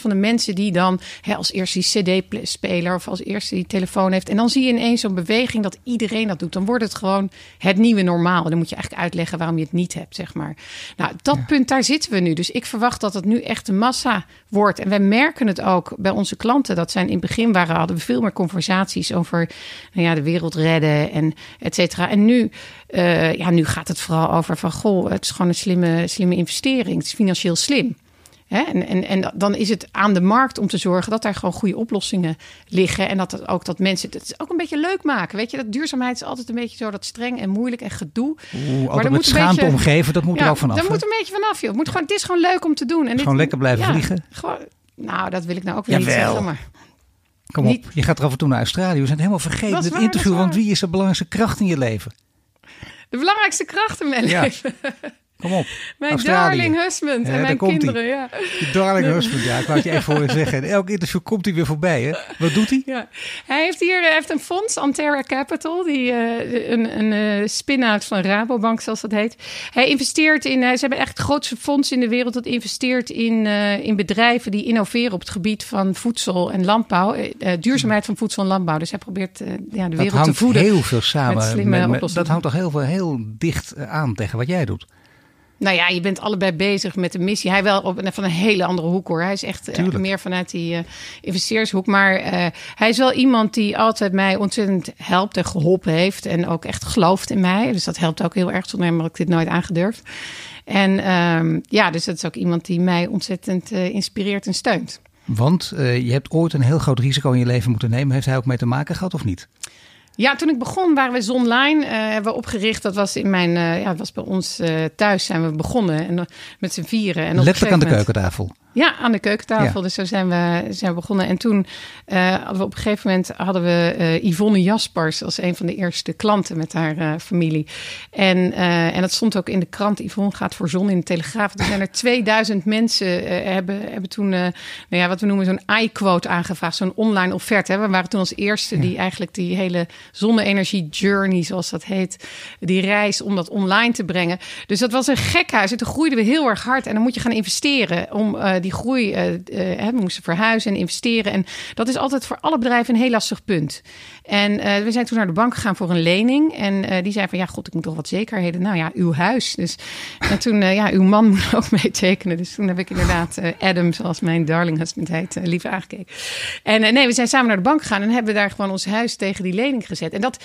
[SPEAKER 3] van de mensen die dan hè, als eerste die CD-speler of als eerste die telefoon heeft. En dan zie je ineens zo'n beweging dat iedereen dat doet. Dan wordt het gewoon het nieuwe normaal. En dan moet je eigenlijk uitleggen waarom je het niet hebt, zeg maar. Nou, dat punt, daar zitten we nu. Dus ik verwacht dat het nu echt een massa wordt. En wij merken het ook bij onze klanten. Dat zijn in het begin waren, hadden we veel meer conversaties over nou ja, de wereld redden en et cetera. En nu, uh, ja, nu gaat het vooral over van goh, het is gewoon een slimme, slimme investering. Het is financieel slim. Hè? En, en, en dan is het aan de markt om te zorgen dat daar gewoon goede oplossingen liggen. En dat het ook dat mensen het is ook een beetje leuk maken. Weet je, dat duurzaamheid is altijd een beetje zo dat streng en moeilijk en gedoe.
[SPEAKER 2] Oeh, maar met schaamte beetje, omgeven, dat moet ja, er ook vanaf.
[SPEAKER 3] Dat moet een beetje vanaf, joh. Het, moet gewoon, het is gewoon leuk om te doen. En
[SPEAKER 2] gewoon lekker blijven vliegen.
[SPEAKER 3] Gewoon, nou, dat wil ik nou ook weer niet zeggen. Maar
[SPEAKER 2] Kom op, je gaat er af en toe naar Australië. We zijn helemaal vergeten het interview. Want wie is de belangrijkste kracht in je leven?
[SPEAKER 3] De belangrijkste kracht in mijn leven?
[SPEAKER 2] Kom op.
[SPEAKER 3] Mijn darling husband en mijn kinderen. Ja.
[SPEAKER 2] Darling husband, ja. Ik wou het je even horen zeggen. En elk interview komt hij weer voorbij. Hè? Wat doet hij?
[SPEAKER 3] Ja. Hij heeft hier heeft een fonds, Antera Capital. Die, uh, een een uh, spin-out van Rabobank, zoals dat heet. Hij investeert in... Uh, ze hebben echt het grootste fonds in de wereld... dat investeert in, in bedrijven die innoveren op het gebied van voedsel en landbouw. duurzaamheid van voedsel en landbouw. Dus hij probeert ja, de wereld te voeden.
[SPEAKER 2] heel veel samen. Met met, met, dat hangt toch heel, veel, heel dicht aan tegen wat jij doet.
[SPEAKER 3] Nou ja, je bent allebei bezig met de missie. Hij wel op, van een hele andere hoek hoor. Hij is echt uh, meer vanuit die uh, investeershoek. Maar uh, hij is wel iemand die altijd mij ontzettend helpt en geholpen heeft. En ook echt gelooft in mij. Dus dat helpt ook heel erg. Zonder hem ik dit nooit aangedurfd. En um, ja, dus dat is ook iemand die mij ontzettend inspireert en steunt.
[SPEAKER 2] Want je hebt ooit een heel groot risico in je leven moeten nemen. Heeft hij ook mee te maken gehad of niet?
[SPEAKER 3] Ja, toen ik begon waren we Zonline uh, hebben we opgericht. Dat was in mijn, uh, ja, was bij ons uh, thuis zijn we begonnen en met z'n vieren. En
[SPEAKER 2] Letterlijk aan de keukentafel.
[SPEAKER 3] Ja, aan de keukentafel. Dus zo zijn we, zijn we begonnen. En toen uh, hadden we op een gegeven moment hadden we uh, Yvonne Jaspers als een van de eerste klanten met haar uh, familie. En, en dat stond ook in de krant. Yvonne gaat voor zon in de Telegraaf. Er zijn er 2000 mensen hebben, hebben toen, nou ja, wat we noemen zo'n iQuote aangevraagd. Zo'n online offerte. Hè. We waren toen als eerste die eigenlijk die hele zonne-energie journey, zoals dat heet, die reis om dat online te brengen. Dus dat was een gekhuis. En toen groeiden we heel erg hard. En dan moet je gaan investeren om die groei, uh, uh, we moesten verhuizen en investeren. En dat is altijd voor alle bedrijven een heel lastig punt. En uh, we zijn toen naar de bank gegaan voor een lening. En die zei van, ja god, ik moet toch wat zekerheden. Nou ja, uw huis. Dus en toen, ja, uw man moet ook meetekenen. Dus toen heb ik inderdaad Adam, zoals mijn darling husband heet, liever aangekeken. En nee, we zijn samen naar de bank gegaan en hebben daar gewoon ons huis tegen die lening gezet. En dat,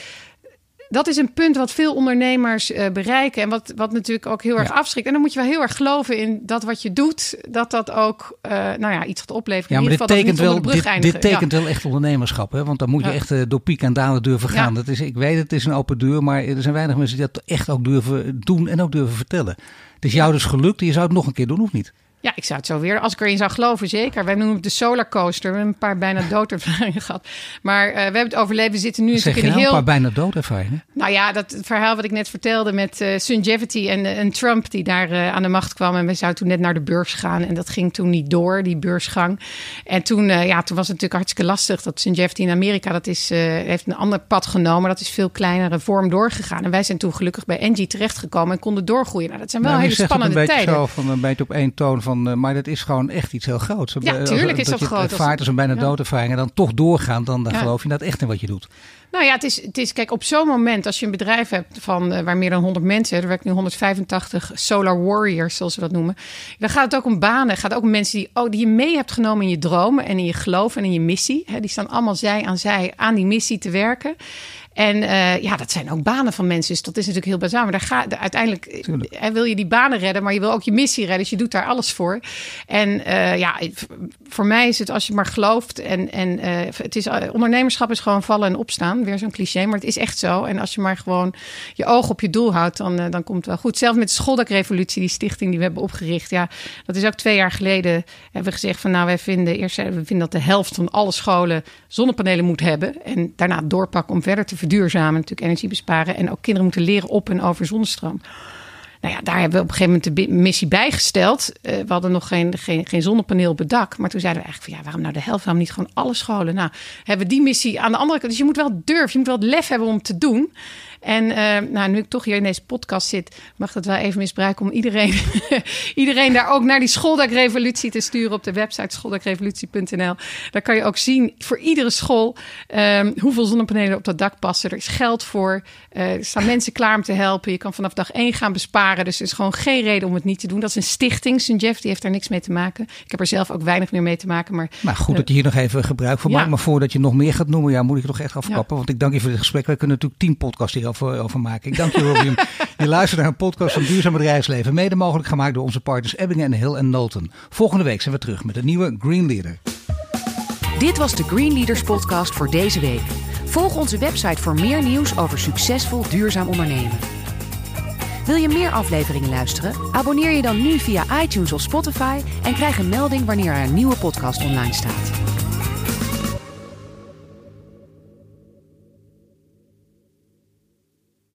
[SPEAKER 3] dat is een punt wat veel ondernemers uh, bereiken. En wat, wat natuurlijk ook heel erg afschrikt. En dan moet je wel heel erg geloven in dat wat je doet, dat dat ook uh, nou ja, iets gaat opleveren.
[SPEAKER 2] Ja, maar dit tekent, wel, dit, dit, tekent ja. wel echt ondernemerschap. Hè? Want dan moet je ja. echt uh, door piek en dalen durven gaan. Dat is, ik weet, het is een open deur, maar er zijn weinig mensen die dat echt ook durven doen en ook durven vertellen. Het is jou dus gelukt. Je zou het nog een keer doen, of niet?
[SPEAKER 3] Ja, ik zou het zo weer, als ik erin zou geloven, zeker. Wij noemen het de solar coaster. We hebben een paar bijna doodervaringen gehad. Maar uh, we hebben het overleven. We zitten nu
[SPEAKER 2] zeg
[SPEAKER 3] in een
[SPEAKER 2] heel...
[SPEAKER 3] een
[SPEAKER 2] paar bijna doodervaringen?
[SPEAKER 3] Nou ja, dat verhaal wat ik net vertelde met uh, Sungevity en, en Trump die daar uh, aan de macht kwam. En we zouden toen net naar de beurs gaan. En dat ging toen niet door, die beursgang. En toen, ja, toen was het natuurlijk hartstikke lastig. Dat Sungevity in Amerika, dat is, heeft een ander pad genomen. Dat is veel kleinere vorm doorgegaan. En wij zijn toen gelukkig bij Engie terechtgekomen en konden doorgroeien. Nou, dat zijn wel
[SPEAKER 2] nou,
[SPEAKER 3] hele spannende tijden.
[SPEAKER 2] een zo van een beetje op één toon van, maar dat is gewoon echt iets heel groots.
[SPEAKER 3] Ja, tuurlijk is dat groot.
[SPEAKER 2] Het vaart als een bijna ja. doodervaring en dan toch doorgaan, dan, dan ja. geloof je dat echt in wat je doet.
[SPEAKER 3] Nou ja, het is, het is kijk, op zo'n moment, als je een bedrijf hebt van uh, waar meer dan 100 mensen, er werken nu 185 solar warriors, zoals we dat noemen, dan gaat het ook om banen. gaat ook om mensen die, oh, die je mee hebt genomen in je dromen en in je geloof en in je missie. Hè, die staan allemaal zij aan zij aan die missie te werken. En uh, ja, dat zijn ook banen van mensen. Dus dat is natuurlijk heel bazaar. Maar daar uiteindelijk hè, wil je die banen redden, maar je wil ook je missie redden. Dus je doet daar alles voor. En uh, ja, voor mij is het als je maar gelooft. En, en uh, het is, ondernemerschap is gewoon vallen en opstaan. Weer zo'n cliché, maar het is echt zo. En als je maar gewoon je oog op je doel houdt, dan, dan komt het wel goed. Zelf met de schooldakrevolutie, die stichting die we hebben opgericht. Ja, dat is ook twee jaar geleden. Hebben we gezegd van nou, wij vinden eerst we vinden dat de helft van alle scholen zonnepanelen moet hebben. En daarna doorpakken om verder te verduurzamen, natuurlijk energie besparen. En ook kinderen moeten leren op en over zonnestroom. Nou ja, daar hebben we op een gegeven moment de missie bijgesteld. Uh, we hadden nog geen, geen, zonnepaneel op het dak. Maar toen zeiden we eigenlijk van ja, waarom nou de helft? Waarom niet gewoon alle scholen? Nou, hebben we die missie aan de andere kant. Dus je moet wel durven, je moet wel het lef hebben om te doen. En uh, nou, nu ik toch hier in deze podcast zit, mag dat wel even misbruiken om iedereen, iedereen daar ook naar die schooldakrevolutie te sturen op de website schooldakrevolutie.nl. Daar kan je ook zien voor iedere school um, hoeveel zonnepanelen op dat dak passen. Er is geld voor. Uh, er staan mensen klaar om te helpen. Je kan vanaf dag één gaan besparen. Dus er is gewoon geen reden om het niet te doen. Dat is een stichting. St. Jeff die heeft daar niks mee te maken. Ik heb er zelf ook weinig meer mee te maken. Maar,
[SPEAKER 2] maar goed uh, dat je hier nog even gebruik van ja. maakt. Maar voordat je nog meer gaat noemen, ja, moet ik toch echt afkappen. Ja. Want ik dank je voor dit gesprek. Wij kunnen natuurlijk tien podcasts hier over, over maken. Ik dank je, Robin. je luistert naar een podcast van Duurzaam Bedrijfsleven. Mede mogelijk gemaakt door onze partners Ebbingen en Hill en Nolten. Volgende week zijn we terug met een nieuwe Green Leader.
[SPEAKER 1] Dit was de Green Leaders podcast voor deze week. Volg onze website voor meer nieuws over succesvol duurzaam ondernemen. Wil je meer afleveringen luisteren? Abonneer je dan nu via iTunes of Spotify en krijg een melding wanneer er een nieuwe podcast online staat.